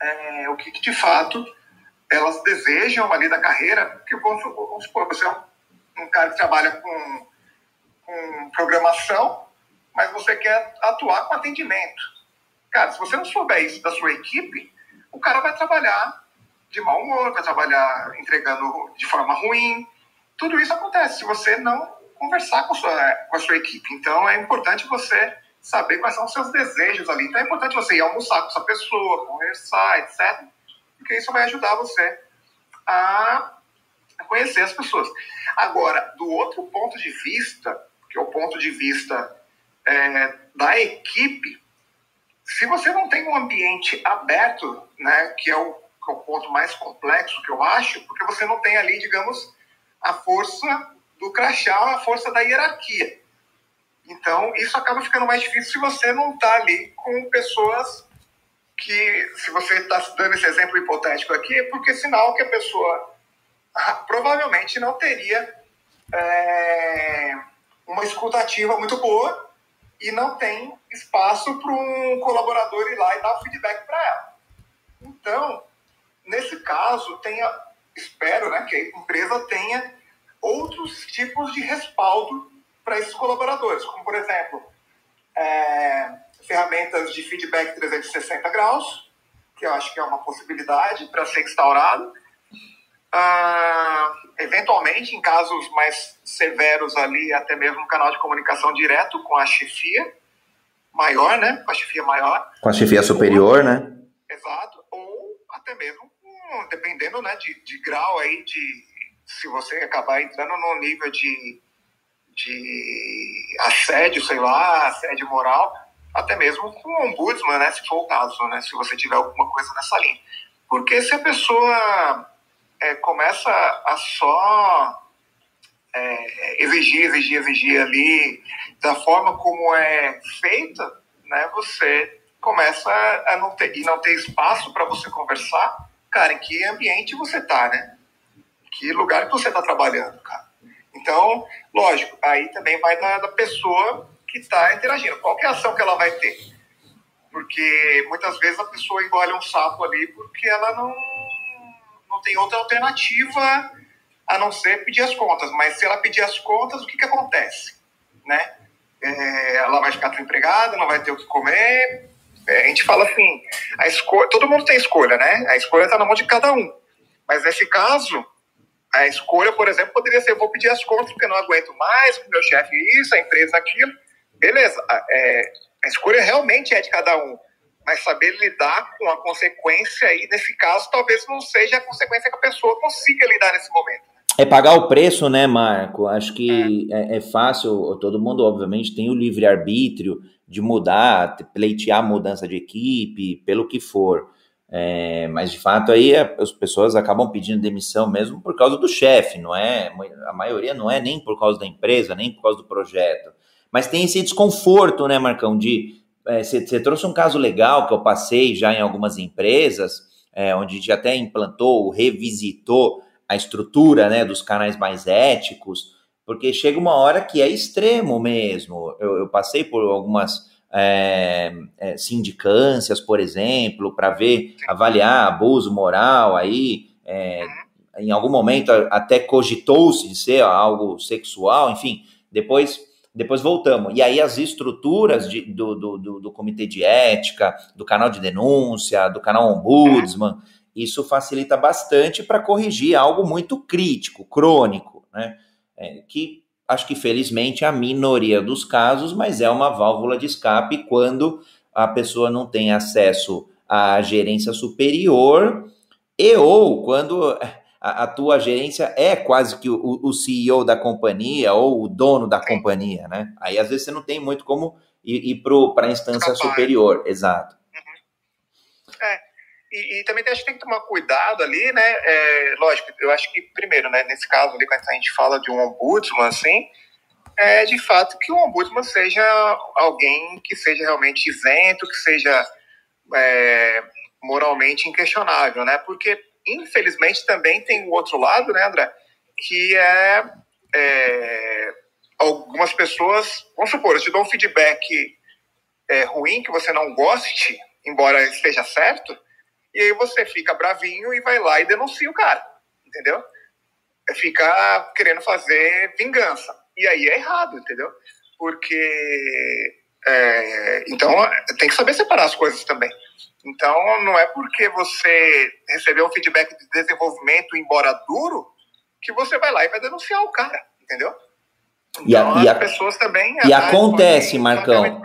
é, o que, que, de fato elas desejam ali da carreira. Porque, vamos supor, você é um um cara que trabalha com, com programação, mas você quer atuar com atendimento. Cara, se você não souber isso da sua equipe, o cara vai trabalhar de mau humor, vai trabalhar entregando de forma ruim. Tudo isso acontece se você não conversar com a sua, com a sua equipe. Então é importante você saber quais são os seus desejos ali. Então é importante você ir almoçar com essa pessoa, conversar, etc. Porque isso vai ajudar você a conhecer as pessoas. Agora, do outro ponto de vista, que é o ponto de vista é, da equipe, se você não tem um ambiente aberto, né, que é, o, que é o ponto mais complexo que eu acho, porque você não tem ali, digamos, a força do crachá, a força da hierarquia. Então, isso acaba ficando mais difícil se você não está ali com pessoas que, se você está dando esse exemplo hipotético aqui, é porque sinal que a pessoa provavelmente não teria é, uma escutativa muito boa e não tem espaço para um colaborador ir lá e dar o feedback para ela. Então, nesse caso, tenha, espero né, que a empresa tenha outros tipos de respaldo para esses colaboradores, como, por exemplo, é, ferramentas de feedback 360 graus, que eu acho que é uma possibilidade para ser instaurado. Ah, eventualmente, em casos mais severos ali, até mesmo um canal de comunicação direto com a chefia maior, né? Com a chefia maior. Com a chefia superior, né? Exato. Ou até mesmo, dependendo né, de, de grau aí, de se você acabar entrando no nível de, de assédio, sei lá, assédio moral, até mesmo com o ombudsman, né? Se for o caso, né? Se você tiver alguma coisa nessa linha. Porque se a pessoa é, começa a só é, exigir, exigir, exigir ali da forma como é feita, né, você começa a não ter, e não ter espaço para você conversar, cara, em que ambiente você está, né? Que lugar que você está trabalhando, cara. Então, lógico, aí também vai da, da pessoa que está interagindo. Qual é a ação que ela vai ter? Porque muitas vezes a pessoa engole um sapo ali porque ela não não tem outra alternativa a não ser pedir as contas. Mas se ela pedir as contas, o que, que acontece? Né? É, ela vai ficar desempregada, não vai ter o que comer. É, a gente fala assim, a escolha, todo mundo tem escolha, né? A escolha está na mão de cada um. Mas nesse caso, a escolha, por exemplo, poderia ser: vou pedir as contas porque não aguento mais, meu chefe isso, a empresa aquilo. Beleza, é, a escolha realmente é de cada um mas saber lidar com a consequência aí, nesse caso, talvez não seja a consequência que a pessoa consiga lidar nesse momento. Né? É pagar o preço, né, Marco? Acho que é, é, é fácil, todo mundo, obviamente, tem o livre-arbítrio de mudar, pleitear mudança de equipe, pelo que for. É, mas de fato aí as pessoas acabam pedindo demissão mesmo por causa do chefe, não é? A maioria não é nem por causa da empresa, nem por causa do projeto. Mas tem esse desconforto, né, Marcão, de você é, trouxe um caso legal que eu passei já em algumas empresas, é, onde a gente até implantou, revisitou a estrutura né, dos canais mais éticos, porque chega uma hora que é extremo mesmo. Eu, eu passei por algumas é, é, sindicâncias, por exemplo, para ver, avaliar abuso moral aí. É, em algum momento até cogitou-se de ser algo sexual, enfim, depois depois voltamos. E aí as estruturas de, do, do, do, do, comitê de ética, do canal de denúncia, do canal ombudsman, isso facilita bastante para corrigir algo muito crítico, crônico, né? É, que acho que felizmente é a minoria dos casos, mas é uma válvula de escape quando a pessoa não tem acesso à gerência superior e ou quando a, a, tua gerência é quase que o, o, CEO da companhia ou o dono da companhia, né? Aí às vezes você não tem muito como ir, ir para a instância superior, exato. Uhum. É, e, e, também a gente tem que tomar cuidado ali, né? É, lógico, eu acho que primeiro, né, nesse caso ali, quando a gente fala de um ombudsman, assim, é de fato que o ombudsman seja alguém que seja realmente isento, que seja é, moralmente inquestionável, né? Porque infelizmente, também tem o outro lado, né, André? Que é, é algumas pessoas, vamos supor, eu te dou um feedback é, ruim, que você não goste, embora esteja certo, e aí você fica bravinho e vai lá e denuncia o cara, entendeu? É ficar querendo fazer vingança. E aí é errado, entendeu? Porque. É, então, tem que saber separar as coisas também. Então, não é porque você recebeu um feedback de desenvolvimento, embora duro, que você vai lá e vai denunciar o cara, entendeu? Então, e, a, as e pessoas também... E acontece, Marcão,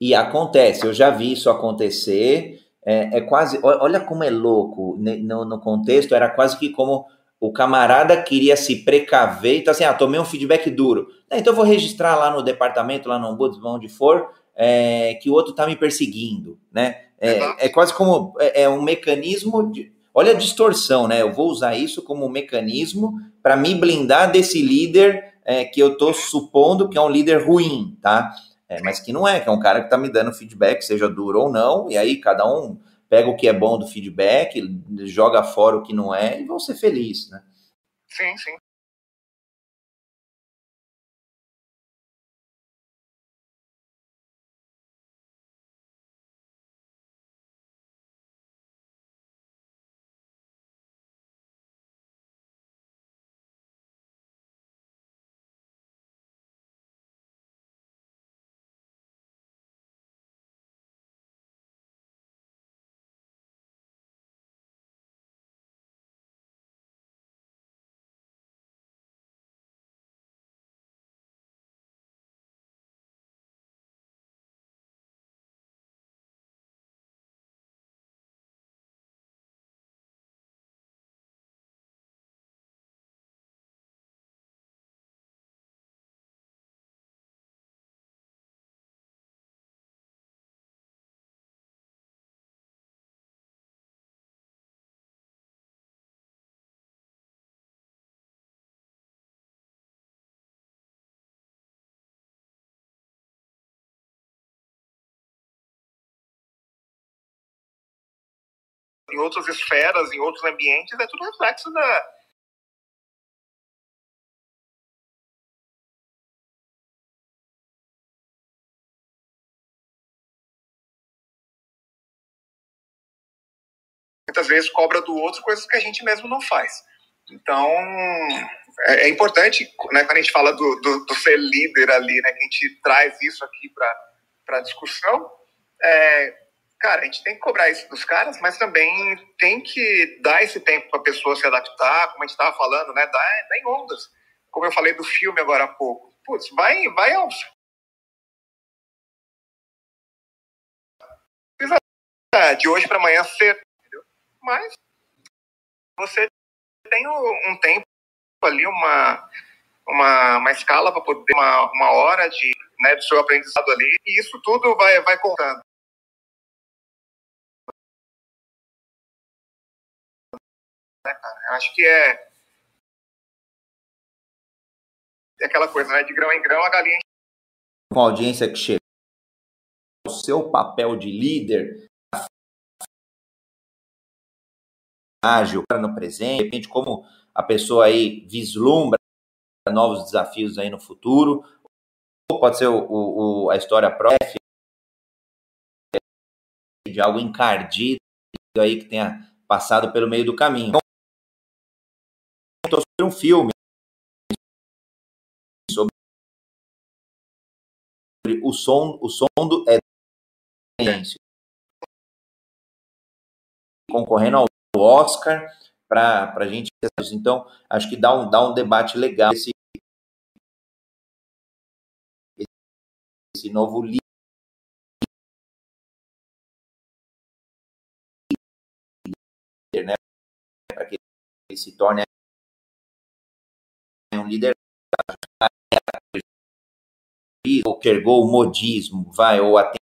e acontece, eu já vi isso acontecer, é, é quase, olha como é louco, no, no contexto era quase que como o camarada queria se precaver. E tá assim, ah, tomei um feedback duro, então eu vou registrar lá no departamento, lá no ombudsman, onde for, é, que o outro tá me perseguindo, né? É, é quase como é, é, um mecanismo de. Olha a distorção, né? Eu vou usar isso como um mecanismo para me blindar desse líder é, que eu estou supondo que é um líder ruim, tá? É, mas que não é, que é um cara que está me dando feedback, seja duro ou não, e aí cada um pega o que é bom do feedback, joga fora o que não é e vão ser felizes, né? Sim, sim. Em outras esferas, em outros ambientes, é tudo reflexo da. Muitas vezes cobra do outro coisas que a gente mesmo não faz. Então, é, é importante, né, quando a gente fala do, do, do, ser líder ali, né, que a gente traz isso aqui para a discussão, é, cara, a gente tem que cobrar isso dos caras, mas também tem que dar esse tempo para a pessoa se adaptar, como a gente estava falando, né? Dá, dá em ondas. Como eu falei do filme agora há pouco. Putz, vai, vai aos. De hoje para amanhã ser, entendeu? Mas você tem um tempo ali, uma, uma, uma escala para poder, uma, uma hora de, né, do seu aprendizado ali, e isso tudo vai, vai contando. Né, cara? Eu acho que é, é aquela coisa, né? De grão em grão, a galinha. Com a audiência que chega, o seu papel de líder ágil no presente, depende como a pessoa aí vislumbra novos desafios aí no futuro, ou pode ser o, o, a história própria de algo encardido aí que tenha passado pelo meio do caminho. Sobre um filme sobre o som, o som do é concorrendo ao Oscar para a gente. Então, acho que dá um, dá um debate legal esse, esse novo livro. Né, para que ele se torne líder ou pegou o modismo, vai, ou até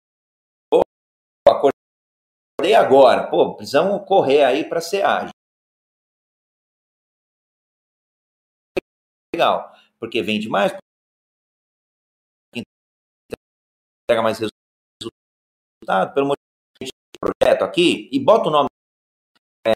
acordei agora, pô, precisamos correr aí para ser ágil. Legal, porque vende mais, entrega mais resultado, pelo projeto aqui, e bota o nome é,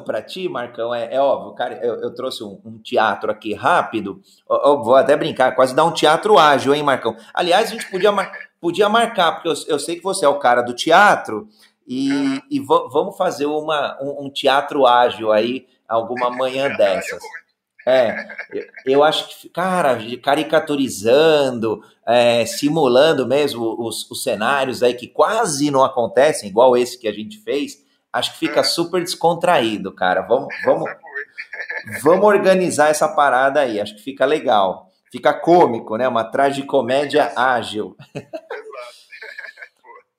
para ti, Marcão, é, é, óbvio, cara, eu, eu trouxe um, um, teatro aqui rápido, eu, eu vou até brincar, quase dar um teatro ágil, hein, Marcão? Aliás, a gente podia, mar, podia marcar, porque eu, eu, sei que você é o cara do teatro, e, e vamos fazer uma, um, um, teatro ágil aí, alguma manhã <laughs> dessas. É, eu acho que, cara, caricaturizando, é, simulando mesmo os, os cenários aí que quase não acontecem, igual esse que a gente fez, acho que fica é. super descontraído, cara. Vamos, <laughs> vamos, vamos organizar essa parada aí, acho que fica legal. fica cômico, né? Uma tragicomédia ágil. <laughs> <laughs>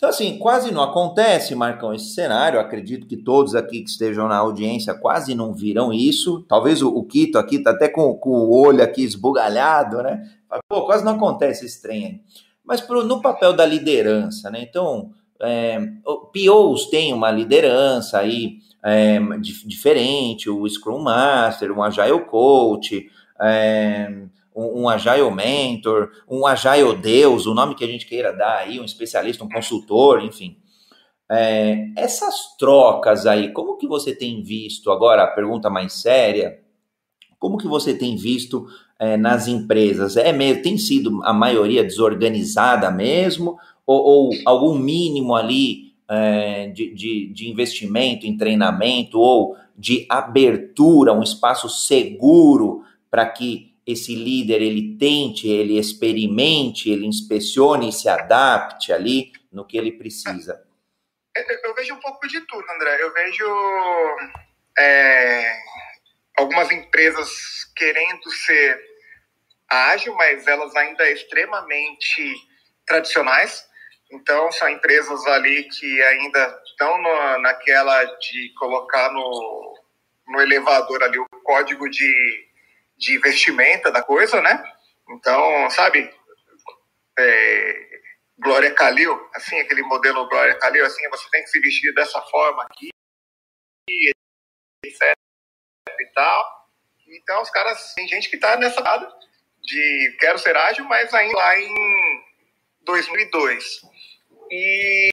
Então, assim, quase não acontece, Marcão, esse cenário. acredito que todos aqui que estejam na audiência quase não viram isso. Talvez o, o Quito aqui tá até com, com o olho aqui esbugalhado, né? Pô, quase não acontece esse trem aí. Mas pro, no papel da liderança, né? Então, é, POs tem uma liderança aí é, diferente, o Scrum Master, um Agile Coach, é, um, um Agile Mentor, um Agile Deus, o nome que a gente queira dar aí, um especialista, um consultor, enfim. É, essas trocas aí, como que você tem visto, agora a pergunta mais séria, como que você tem visto é, nas empresas? É mesmo, tem sido a maioria desorganizada mesmo, ou, ou algum mínimo ali é, de, de, de investimento em treinamento ou de abertura, um espaço seguro para que esse líder ele tente, ele experimente, ele inspecione e se adapte ali no que ele precisa? Eu, eu vejo um pouco de tudo, André. Eu vejo é, algumas empresas querendo ser ágil, mas elas ainda extremamente tradicionais. Então, são empresas ali que ainda estão no, naquela de colocar no, no elevador ali o código de de vestimenta da coisa, né? Então, sabe, é, Glória Calil, assim, aquele modelo Glória Calil, assim, você tem que se vestir dessa forma aqui, etc e tal. Então, os caras, tem gente que tá nessa de quero ser ágil, mas ainda lá em 2002. E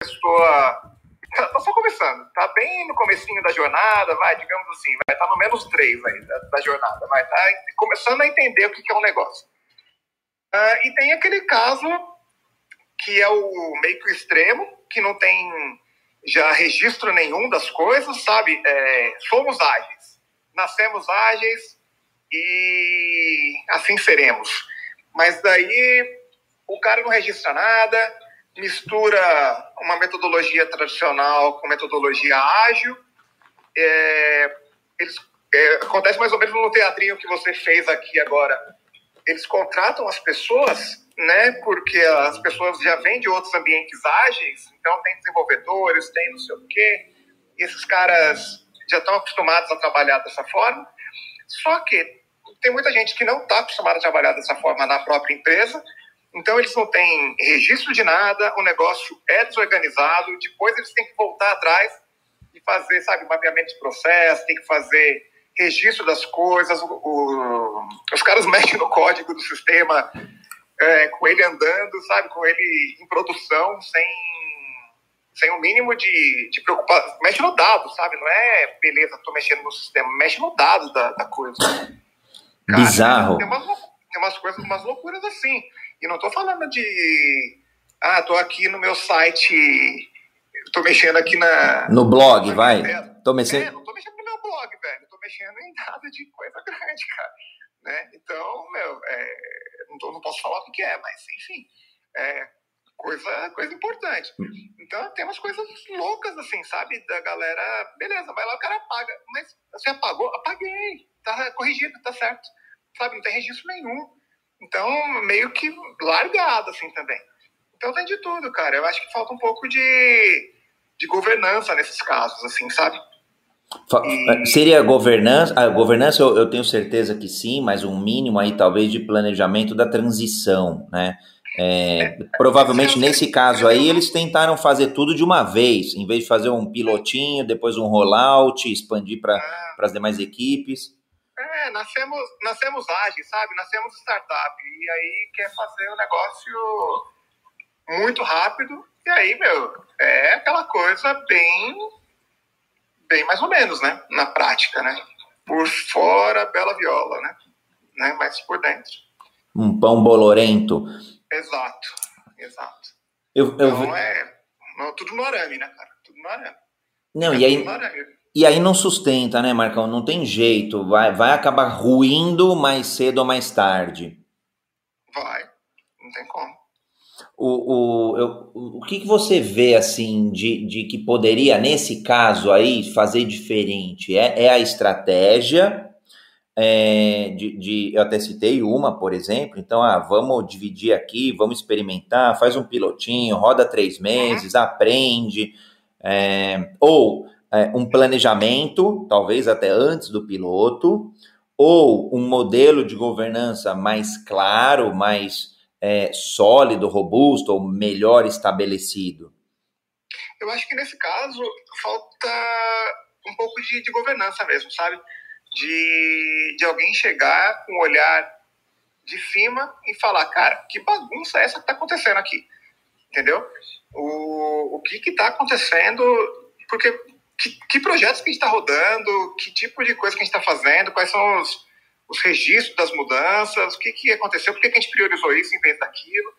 pessoa tá só começando, tá bem no comecinho da jornada, vai, digamos assim, vai estar tá no menos três aí da, da, jornada, vai estar tá começando a entender o que, que é um negócio. Uh, e tem aquele caso que é o meio que o extremo, que não tem já registro nenhum das coisas, sabe? É, somos ágeis, nascemos ágeis e assim seremos. Mas daí o cara não registra nada, mistura uma metodologia tradicional com metodologia ágil. É, eles, é, acontece mais ou menos no teatrinho que você fez aqui agora. Eles contratam as pessoas, né? Porque as pessoas já vêm de outros ambientes ágeis, então tem desenvolvedores, tem não sei o quê. Esses caras já estão acostumados a trabalhar dessa forma. Só que tem muita gente que não está acostumada a trabalhar dessa forma na própria empresa então, eles não têm registro de nada, o negócio é desorganizado, depois eles têm que voltar atrás e fazer, sabe, mapeamento de processo, tem que fazer registro das coisas, o, o, os caras <laughs> mexem no código do sistema é, com ele andando, sabe, com ele em produção, sem, sem o mínimo de, de preocupação. Mexe no dado, sabe? Não é beleza, tô mexendo no sistema, mexe no dado da, da coisa. Cara, Bizarro. Tem umas, tem umas coisas, umas loucuras assim. E não estou falando de, ah, estou aqui no meu site, estou mexendo aqui na. No blog, na vai. Tô mexendo. É, não estou mexendo no meu blog, velho. Estou mexendo em nada de coisa <laughs> grande, cara. Né? Então, meu, é, tô, não posso falar o que é, mas enfim. É, coisa, coisa importante. Então tem umas coisas loucas, assim, sabe? Da galera, beleza, vai lá, o cara apaga. Mas você apagou? Apaguei. Tá corrigido, tá certo. Sabe? Não tem registro nenhum. Então, meio que largado, assim, também. Então tem de tudo, cara. Eu acho que falta um pouco de, de governança nesses casos, assim, sabe? E... Eh, seria governança? A governança eu, eu, tenho certeza que sim, mas um mínimo aí talvez de planejamento da transição, né? É, é, provavelmente nesse caso aí eles tentaram fazer tudo de uma vez, em vez de fazer um pilotinho, depois um rollout, expandir para ah. as demais equipes. É, nascemos, nascemos ágeis, sabe? Nascemos startup. E aí quer fazer um negócio muito rápido. E aí, meu, é aquela coisa bem, bem mais ou menos, né? Na prática, né? Por fora, bela viola, né? né? Mas por dentro. Um pão bolorento. Exato, exato. Eu, eu... Então é tudo no arame, né, cara? Tudo no arame. Não, é e aí e aí não sustenta, né, Marcão? Não tem jeito. Vai, vai acabar ruindo mais cedo ou mais tarde. Vai. Não tem como. O, o, eu, o que, que você vê assim de, de que poderia, nesse caso aí, fazer diferente? É, é a estratégia é, de, de, eu até citei uma, por exemplo, então, ah, vamos dividir aqui, vamos experimentar, faz um pilotinho, roda três meses, aprende, é, ou é, um planejamento, talvez até antes do piloto, ou um modelo de governança mais claro, mais é, sólido, robusto ou melhor estabelecido? Eu acho que nesse caso falta um pouco de, de governança mesmo, sabe? De, de alguém chegar com um olhar de cima e falar, cara, que bagunça é essa que está acontecendo aqui? Entendeu? O, o que está acontecendo? Porque que, que projetos que a gente está rodando, que tipo de coisa que a gente está fazendo, quais são os, os registros das mudanças, o que, que aconteceu, por que, que a gente priorizou isso em vez daquilo,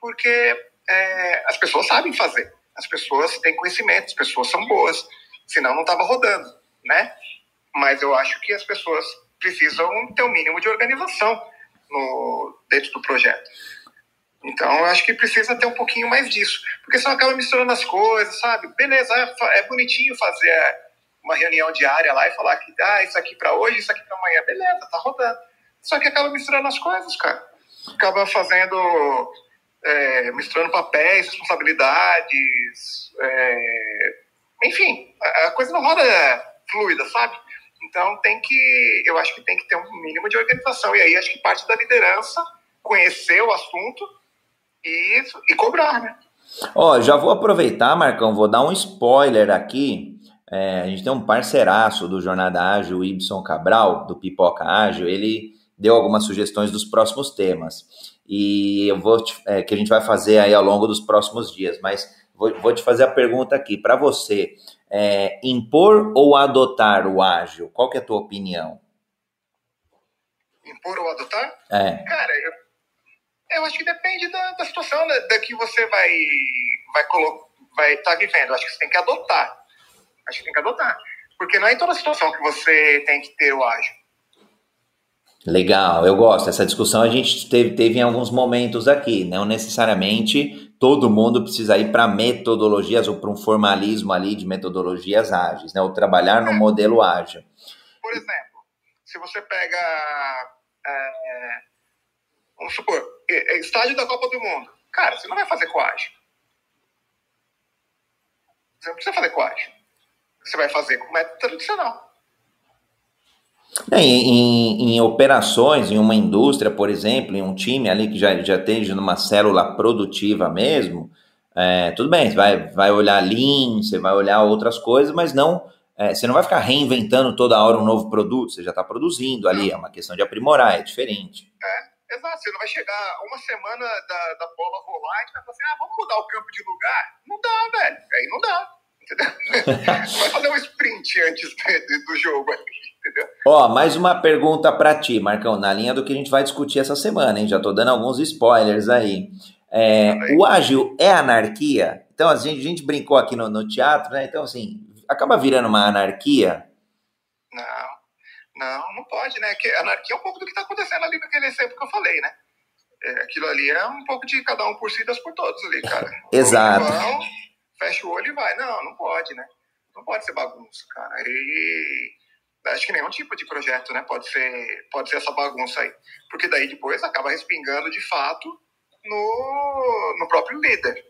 porque é, as pessoas sabem fazer, as pessoas têm conhecimento, as pessoas são boas, senão não estava rodando, né? Mas eu acho que as pessoas precisam ter um mínimo de organização no, dentro do projeto. Então, eu acho que precisa ter um pouquinho mais disso. Porque senão acaba misturando as coisas, sabe? Beleza, é, é bonitinho fazer uma reunião diária lá e falar que ah, isso aqui para hoje, isso aqui para amanhã. Beleza, tá rodando. Só que acaba misturando as coisas, cara. Acaba fazendo. É, misturando papéis, responsabilidades. É, enfim, a coisa não roda fluida, sabe? Então tem que. Eu acho que tem que ter um mínimo de organização. E aí acho que parte da liderança conhecer o assunto e, e cobrar, né? Ó, já vou aproveitar, Marcão, vou dar um spoiler aqui. É, a gente tem um parceiraço do Jornada Ágil, o Ibson Cabral, do Pipoca Ágil, ele deu algumas sugestões dos próximos temas. E eu vou te, é, que a gente vai fazer aí ao longo dos próximos dias, mas vou, vou te fazer a pergunta aqui para você. É, impor ou adotar o ágil? Qual que é a tua opinião? Impor ou adotar? É. Cara, eu eu acho que depende da, da situação né, da que você vai vai vai estar tá vivendo. Eu acho que você tem que adotar. Acho que tem que adotar, porque não é em toda situação que você tem que ter o ágil. Legal, eu gosto. Essa discussão a gente teve, teve em alguns momentos aqui. Não necessariamente todo mundo precisa ir para metodologias ou para um formalismo ali de metodologias ágeis, né? Ou trabalhar no é. modelo ágil. Por exemplo, se você pega é, Vamos supor, estádio da Copa do Mundo. Cara, você não vai fazer coagem. Você não precisa fazer coagem. Você vai fazer com método tradicional. É, em, em, em, operações, em uma indústria, por exemplo, em um time ali que já, já esteja numa célula produtiva mesmo, é, tudo bem, você vai, vai olhar Lean, você vai olhar outras coisas, mas não, é, você não vai ficar reinventando toda hora um novo produto, você já está produzindo ali, é uma questão de aprimorar, é diferente. É. Exato, você não vai chegar uma semana da, da bola rolar e vai falar assim, ah, vamos mudar o campo de lugar? Não dá, velho. Aí não dá. Entendeu? <laughs> vai fazer um sprint antes do jogo ali, entendeu? Ó, mais uma pergunta para ti, Marcão, na linha do que a gente vai discutir essa semana, hein? Já tô dando alguns spoilers aí. É, o ágil é anarquia? Então, a gente, a gente brincou aqui no, no teatro, né? Então, assim, acaba virando uma anarquia? Não. Não, não pode, né? Que anarquia é um pouco do que está acontecendo ali naquele exemplo que eu falei, né? É, aquilo ali é um pouco de cada um por si, das por todos ali, cara. Exato. Vão, fecha o olho e vai. Não, não pode, né? Não pode ser bagunça, cara. E acho que nenhum tipo de projeto, né? Pode ser, pode ser essa bagunça aí. Porque daí depois acaba respingando de fato no, no próprio líder.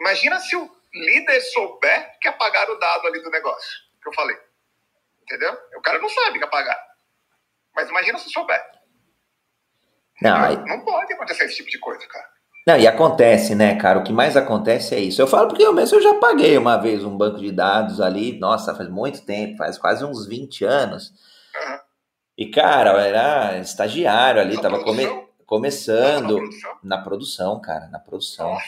Imagina se o líder souber que apagaram o dado ali do negócio que eu falei. Entendeu? O cara não sabe que apagar. Mas imagina se souber. Não, aí... não pode acontecer esse tipo de coisa, cara. Não, e acontece, né, cara? O que mais acontece é isso. Eu falo porque eu mesmo eu já paguei uma vez um banco de dados ali, nossa, faz muito tempo, faz quase uns 20 anos. Uhum. E, cara, era estagiário ali, na tava come... começando. Na produção? na produção? cara, na produção. Nossa.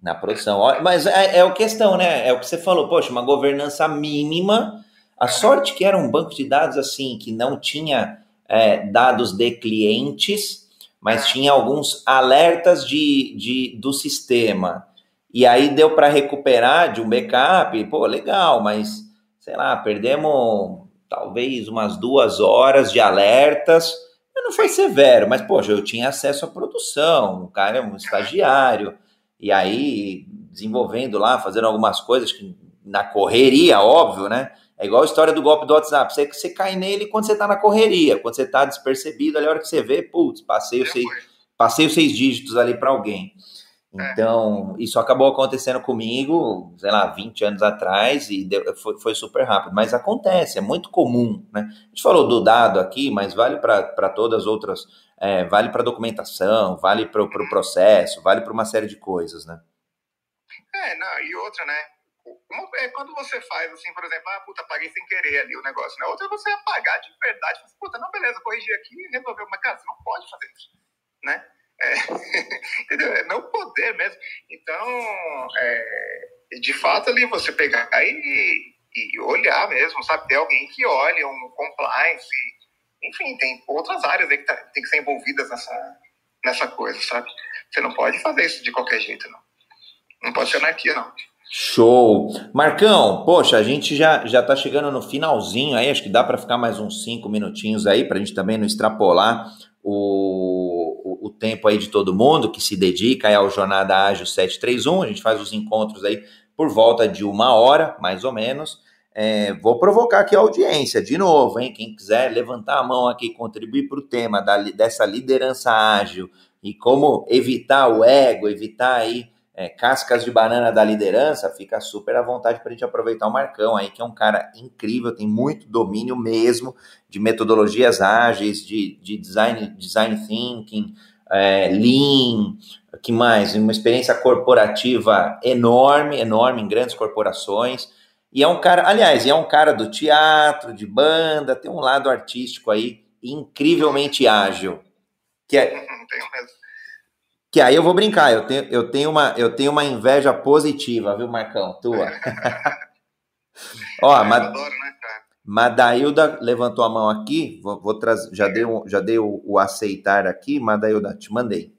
Na produção. Mas é, é a questão, né? É o que você falou, poxa, uma governança mínima. A sorte que era um banco de dados assim, que não tinha é, dados de clientes, mas tinha alguns alertas de, de, do sistema. E aí deu para recuperar de um backup, pô, legal, mas sei lá, perdemos talvez umas duas horas de alertas. Não foi severo, mas poxa, eu tinha acesso à produção, o cara é um estagiário. E aí, desenvolvendo lá, fazendo algumas coisas que na correria, óbvio, né? É igual a história do golpe do WhatsApp. Você, você cai nele quando você tá na correria, quando você tá despercebido, ali a hora que você vê, putz, passei os seis, passei os seis dígitos ali para alguém. É. Então, isso acabou acontecendo comigo, sei lá, 20 anos atrás e deu, foi, foi, super rápido. Mas acontece, é muito comum, né? A gente falou do dado aqui, mas vale para todas as outras, é, vale para documentação, vale para o pro processo, vale para uma série de coisas, né? É, não, e outra, né? É quando você faz assim, por exemplo, ah, puta, apaguei sem querer ali o negócio, né? Outra é você apagar de verdade, assim, puta, não, beleza, corrigi aqui e resolveu. Mas, cara, você não pode fazer isso, né? É, <laughs> entendeu? É não poder mesmo. Então, é, de fato, ali você pegar e, e olhar mesmo, sabe? Ter alguém que olhe, um compliance, enfim, tem outras áreas aí que tá, tem que ser envolvidas nessa, nessa coisa, sabe? Você não pode fazer isso de qualquer jeito, não. Não pode ser anarquia, não. Show! Marcão, poxa, a gente já, já tá chegando no finalzinho aí, acho que dá para ficar mais uns cinco minutinhos aí, para a gente também não extrapolar o, o, o, tempo aí de todo mundo que se dedica ao Jornada Ágil 731. A gente faz os encontros aí por volta de uma hora, mais ou menos. É, vou provocar aqui a audiência de novo, hein? Quem quiser levantar a mão aqui, contribuir para o tema da, dessa liderança ágil e como evitar o ego, evitar aí é, cascas de banana da liderança, fica super à vontade para a gente aproveitar o Marcão aí, que é um cara incrível, tem muito domínio mesmo de metodologias ágeis, de, de design, design thinking, é, lean, que mais? Uma experiência corporativa enorme, enorme em grandes corporações. E é um cara, aliás, é um cara do teatro, de banda, tem um lado artístico aí incrivelmente ágil. Que é, mesmo que aí eu vou brincar, eu tenho, eu tenho, uma, eu tenho uma inveja positiva, viu, Marcão? Tua. <laughs> Ó, é, Mad... adoro, né, cara? Madailda levantou a mão aqui, vou, vou trazer, já dei, um, já dei o, o, aceitar aqui, Madailda, te mandei.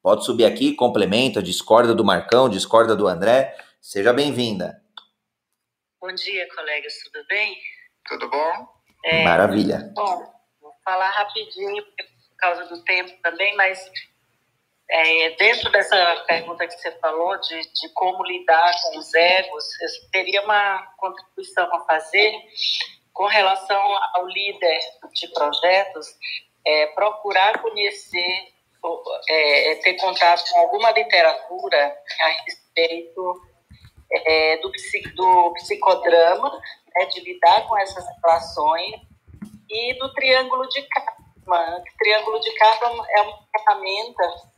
Pode subir aqui, complementa, discorda do Marcão, discorda do André, seja bem-vinda. Bom dia, colegas, tudo bem? Tudo bom? É, Maravilha. Bom, vou falar rapidinho por causa do tempo também, mas é, dentro dessa pergunta que você falou de, de como lidar com os egos, eu teria uma contribuição a fazer com relação ao líder de projetos, é, procurar conhecer, é, ter contato com alguma literatura a respeito é, do, do psicodrama, né, de lidar com essas relações, e do triângulo de karma. O triângulo de karma é uma ferramenta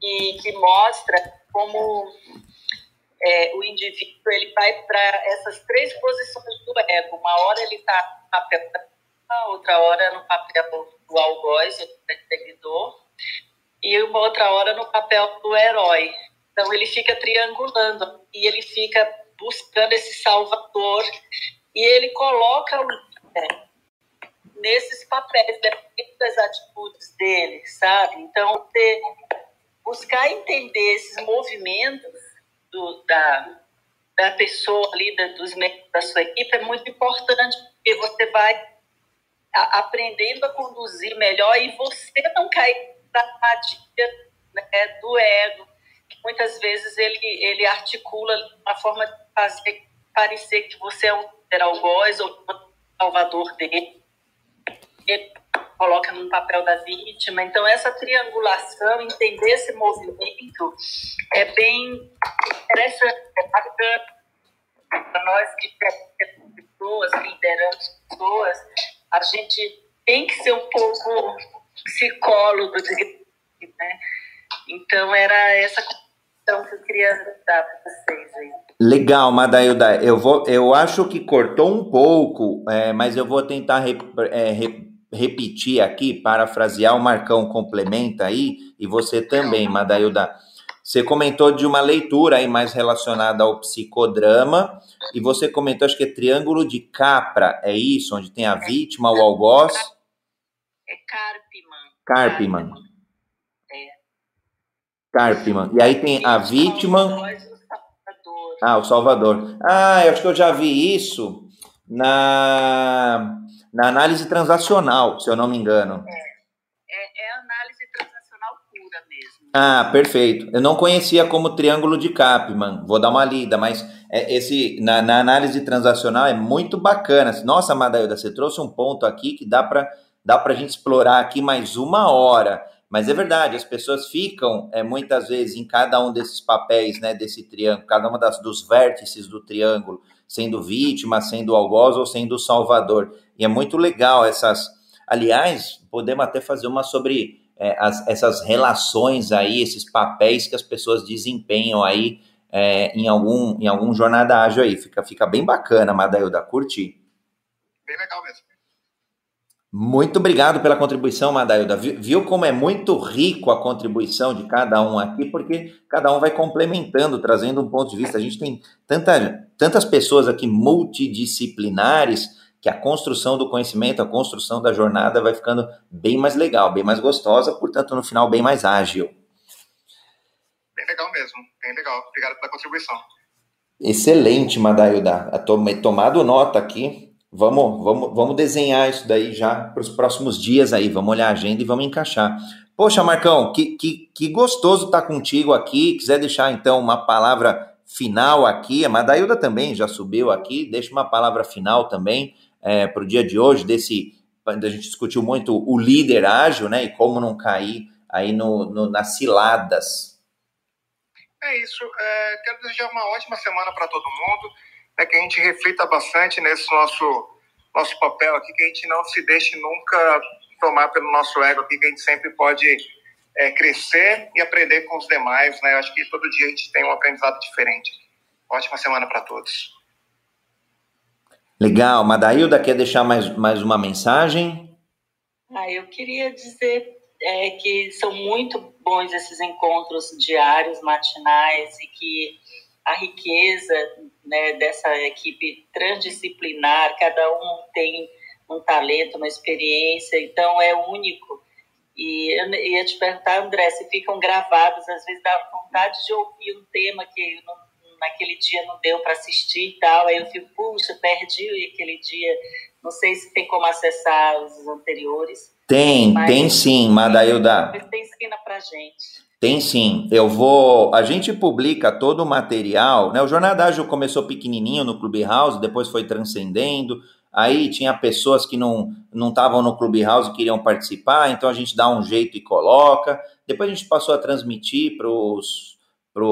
que, que mostra como é, o indivíduo ele vai para essas três posições do ego. Uma hora ele está no papel da outra hora no papel do algoz, do perseguidor, e uma outra hora no papel do herói. Então ele fica triangulando e ele fica buscando esse salvador e ele coloca o líder nesses papéis, das atitudes dele, sabe? Então, ter buscar entender esses movimentos do, da, da pessoa ali, da, dos membros da sua equipe, é muito importante, porque você vai a, aprendendo a conduzir melhor e você não cair na armadilha né, do ego, que muitas vezes ele, ele articula uma forma de fazer parecer que você é um algoz ou um salvador dele. Ele coloca no papel da vítima. Então, essa triangulação, entender esse movimento é bem interessante, para nós que temos pessoas, lideramos pessoas, a gente tem que ser um pouco psicólogo, né? Então, era essa questão que eu queria dar para vocês aí. Legal, Madailda. Eu, vou, eu acho que cortou um pouco, é, mas eu vou tentar é, repetir aqui, parafrasear, o Marcão complementa aí, e você também, Madailda. Você comentou de uma leitura aí mais relacionada ao psicodrama, e você comentou, acho que é Triângulo de Capra, é isso? Onde tem a vítima, o algoz? É Carpiman. Carpiman. É. Carpiman. E aí tem a vítima... Ah, o Salvador. Ah, eu acho que eu já vi isso na na análise transacional, se eu não me engano. É, é, é análise transacional pura mesmo. Ah, perfeito. Eu não conhecia como triângulo de Kapman. Vou dar uma lida, mas é, esse na, na, análise transacional é muito bacana. Nossa, Madailda, você trouxe um ponto aqui que dá para dá a gente explorar aqui mais uma hora. Mas é verdade, as pessoas ficam é, muitas vezes em cada um desses papéis, né, desse triângulo, cada uma das, dos vértices do triângulo, sendo vítima, sendo algoz ou sendo salvador. E é muito legal essas. Aliás, podemos até fazer uma sobre é, as, essas relações aí, esses papéis que as pessoas desempenham aí é, em, algum, em algum jornada ágil aí. Fica, fica bem bacana, Madailda, curti. Bem legal mesmo. Muito obrigado pela contribuição, Madailda. Viu como é muito rico a contribuição de cada um aqui, porque cada um vai complementando, trazendo um ponto de vista. A gente tem tanta, tantas pessoas aqui multidisciplinares que a construção do conhecimento, a construção da jornada vai ficando bem mais legal, bem mais gostosa, portanto, no final, bem mais ágil. Bem legal mesmo, bem legal. Obrigado pela contribuição. Excelente, Madailda. Tomado nota aqui. Vamos, vamos, vamos desenhar isso daí já para os próximos dias aí. Vamos olhar a agenda e vamos encaixar. Poxa, Marcão, que, que, que gostoso estar contigo aqui. Quiser deixar então uma palavra final aqui, a Madailda também já subiu aqui. Deixa uma palavra final também é, para o dia de hoje, desse. A gente discutiu muito o líder ágil, né? E como não cair aí no, no nas ciladas. É isso. É, quero desejar uma ótima semana para todo mundo. É que a gente reflita bastante nesse nosso, nosso papel aqui, que a gente não se deixe nunca tomar pelo nosso ego aqui, que a gente sempre pode é, crescer e aprender com os demais. Né? Eu acho que todo dia a gente tem um aprendizado diferente. Ótima semana para todos. Legal. Madailda, quer deixar mais, mais uma mensagem? Ah, eu queria dizer é, que são muito bons esses encontros diários, matinais, e que a riqueza né, dessa equipe transdisciplinar, cada um tem um talento, uma experiência, então é único. E eu ia te perguntar, André, se ficam gravados, às vezes dá vontade de ouvir um tema que não naquele dia não deu para assistir e tal. Aí eu fico, puxa, perdi aquele dia. Não sei se tem como acessar os anteriores. Tem, tem sim, Madailda. Tem ensina pra gente. Tem sim. Eu vou. A gente publica todo o material, né? O Jornada Ágil começou pequenininho no Clubhouse, depois foi transcendendo. Aí tinha pessoas que não não estavam no Clubhouse e queriam participar, então a gente dá um jeito e coloca. Depois a gente passou a transmitir para os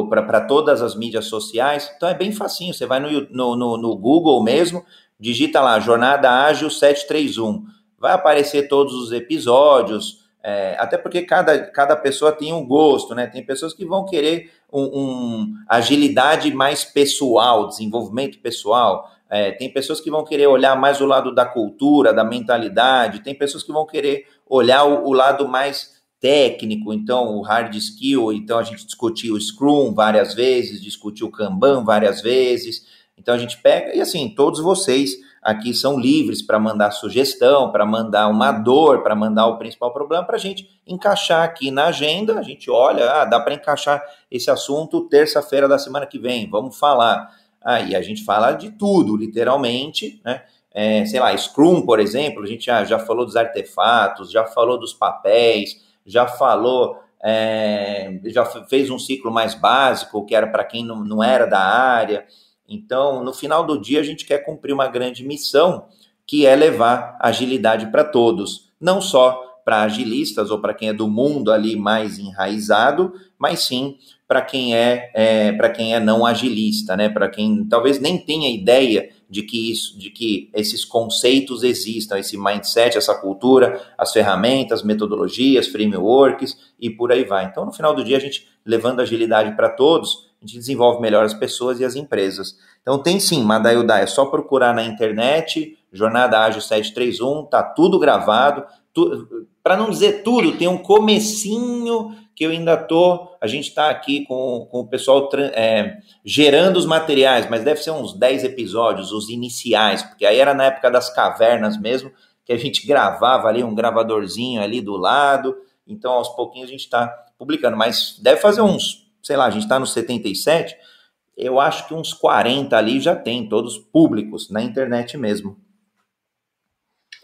para todas as mídias sociais. Então é bem facinho. Você vai no, no, no, Google mesmo, digita lá Jornada Ágil 731. Vai aparecer todos os episódios. É, até porque cada, cada pessoa tem um gosto, né? Tem pessoas que vão querer um, um agilidade mais pessoal, desenvolvimento pessoal. É, tem pessoas que vão querer olhar mais o lado da cultura, da mentalidade. Tem pessoas que vão querer olhar o, o lado mais técnico, então o hard skill, então a gente discutiu o Scrum várias vezes, discutiu o Kanban várias vezes. Então a gente pega e assim, todos vocês aqui são livres para mandar sugestão, para mandar uma dor, para mandar o principal problema para a gente encaixar aqui na agenda. A gente olha, ah, dá para encaixar esse assunto terça-feira da semana que vem, vamos falar. Aí ah, a gente fala de tudo, literalmente, né? É, sei lá, Scrum, por exemplo, a gente já, já falou dos artefatos, já falou dos papéis, já falou, é, já fez um ciclo mais básico, que era para quem não, não era da área. Então, no final do dia, a gente quer cumprir uma grande missão, que é levar agilidade para todos, não só para agilistas ou para quem é do mundo ali mais enraizado, mas sim para quem é, é para quem é não agilista, né? Para quem talvez nem tenha ideia de que isso, de que esses conceitos existam, esse mindset, essa cultura, as ferramentas, metodologias, frameworks e por aí vai. Então, no final do dia, a gente levando agilidade para todos, a gente desenvolve melhor as pessoas e as empresas. Então, tem sim, Madailda, é só procurar na internet, Jornada Ágil 731, tá tudo gravado. Tu, para não dizer tudo, tem um comecinho que eu ainda tô, a gente está aqui com, com o pessoal é, gerando os materiais, mas deve ser uns 10 episódios, os iniciais, porque aí era na época das cavernas mesmo, que a gente <laughs> gravava ali um gravadorzinho ali do lado, então aos pouquinhos a gente está publicando, mas deve fazer uns, sei lá, a gente está no 77, eu acho que uns 40 ali já tem, todos públicos, na internet mesmo.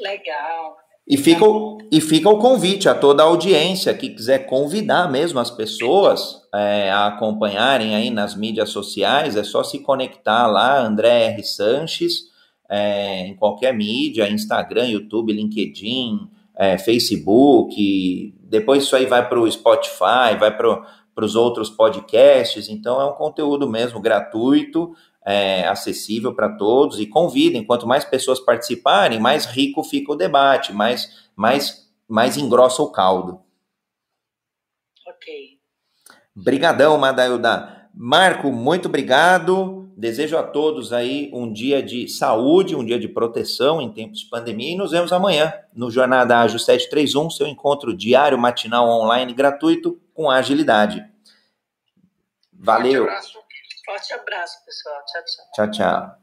Legal. E fica, o, e fica o convite a toda a audiência que quiser convidar mesmo as pessoas é, a acompanharem aí nas mídias sociais, é só se conectar lá, André R. Sanches, é, em qualquer mídia, Instagram, YouTube, LinkedIn, é, Facebook, depois isso aí vai para o Spotify, vai para os outros podcasts, então é um conteúdo mesmo gratuito, é, acessível para todos e convidem. Quanto mais pessoas participarem, mais rico fica o debate, mais, mais, mais engrossa o caldo. Ok. Brigadão, Madailda. Marco, muito obrigado. Desejo a todos aí um dia de saúde, um dia de proteção em tempos de pandemia e nos vemos amanhã no Jornada Ágil 731, seu encontro diário, matinal, online, gratuito, com agilidade. Valeu. Forte abraço, pessoal. Tchau, tchau. Tchau, tchau.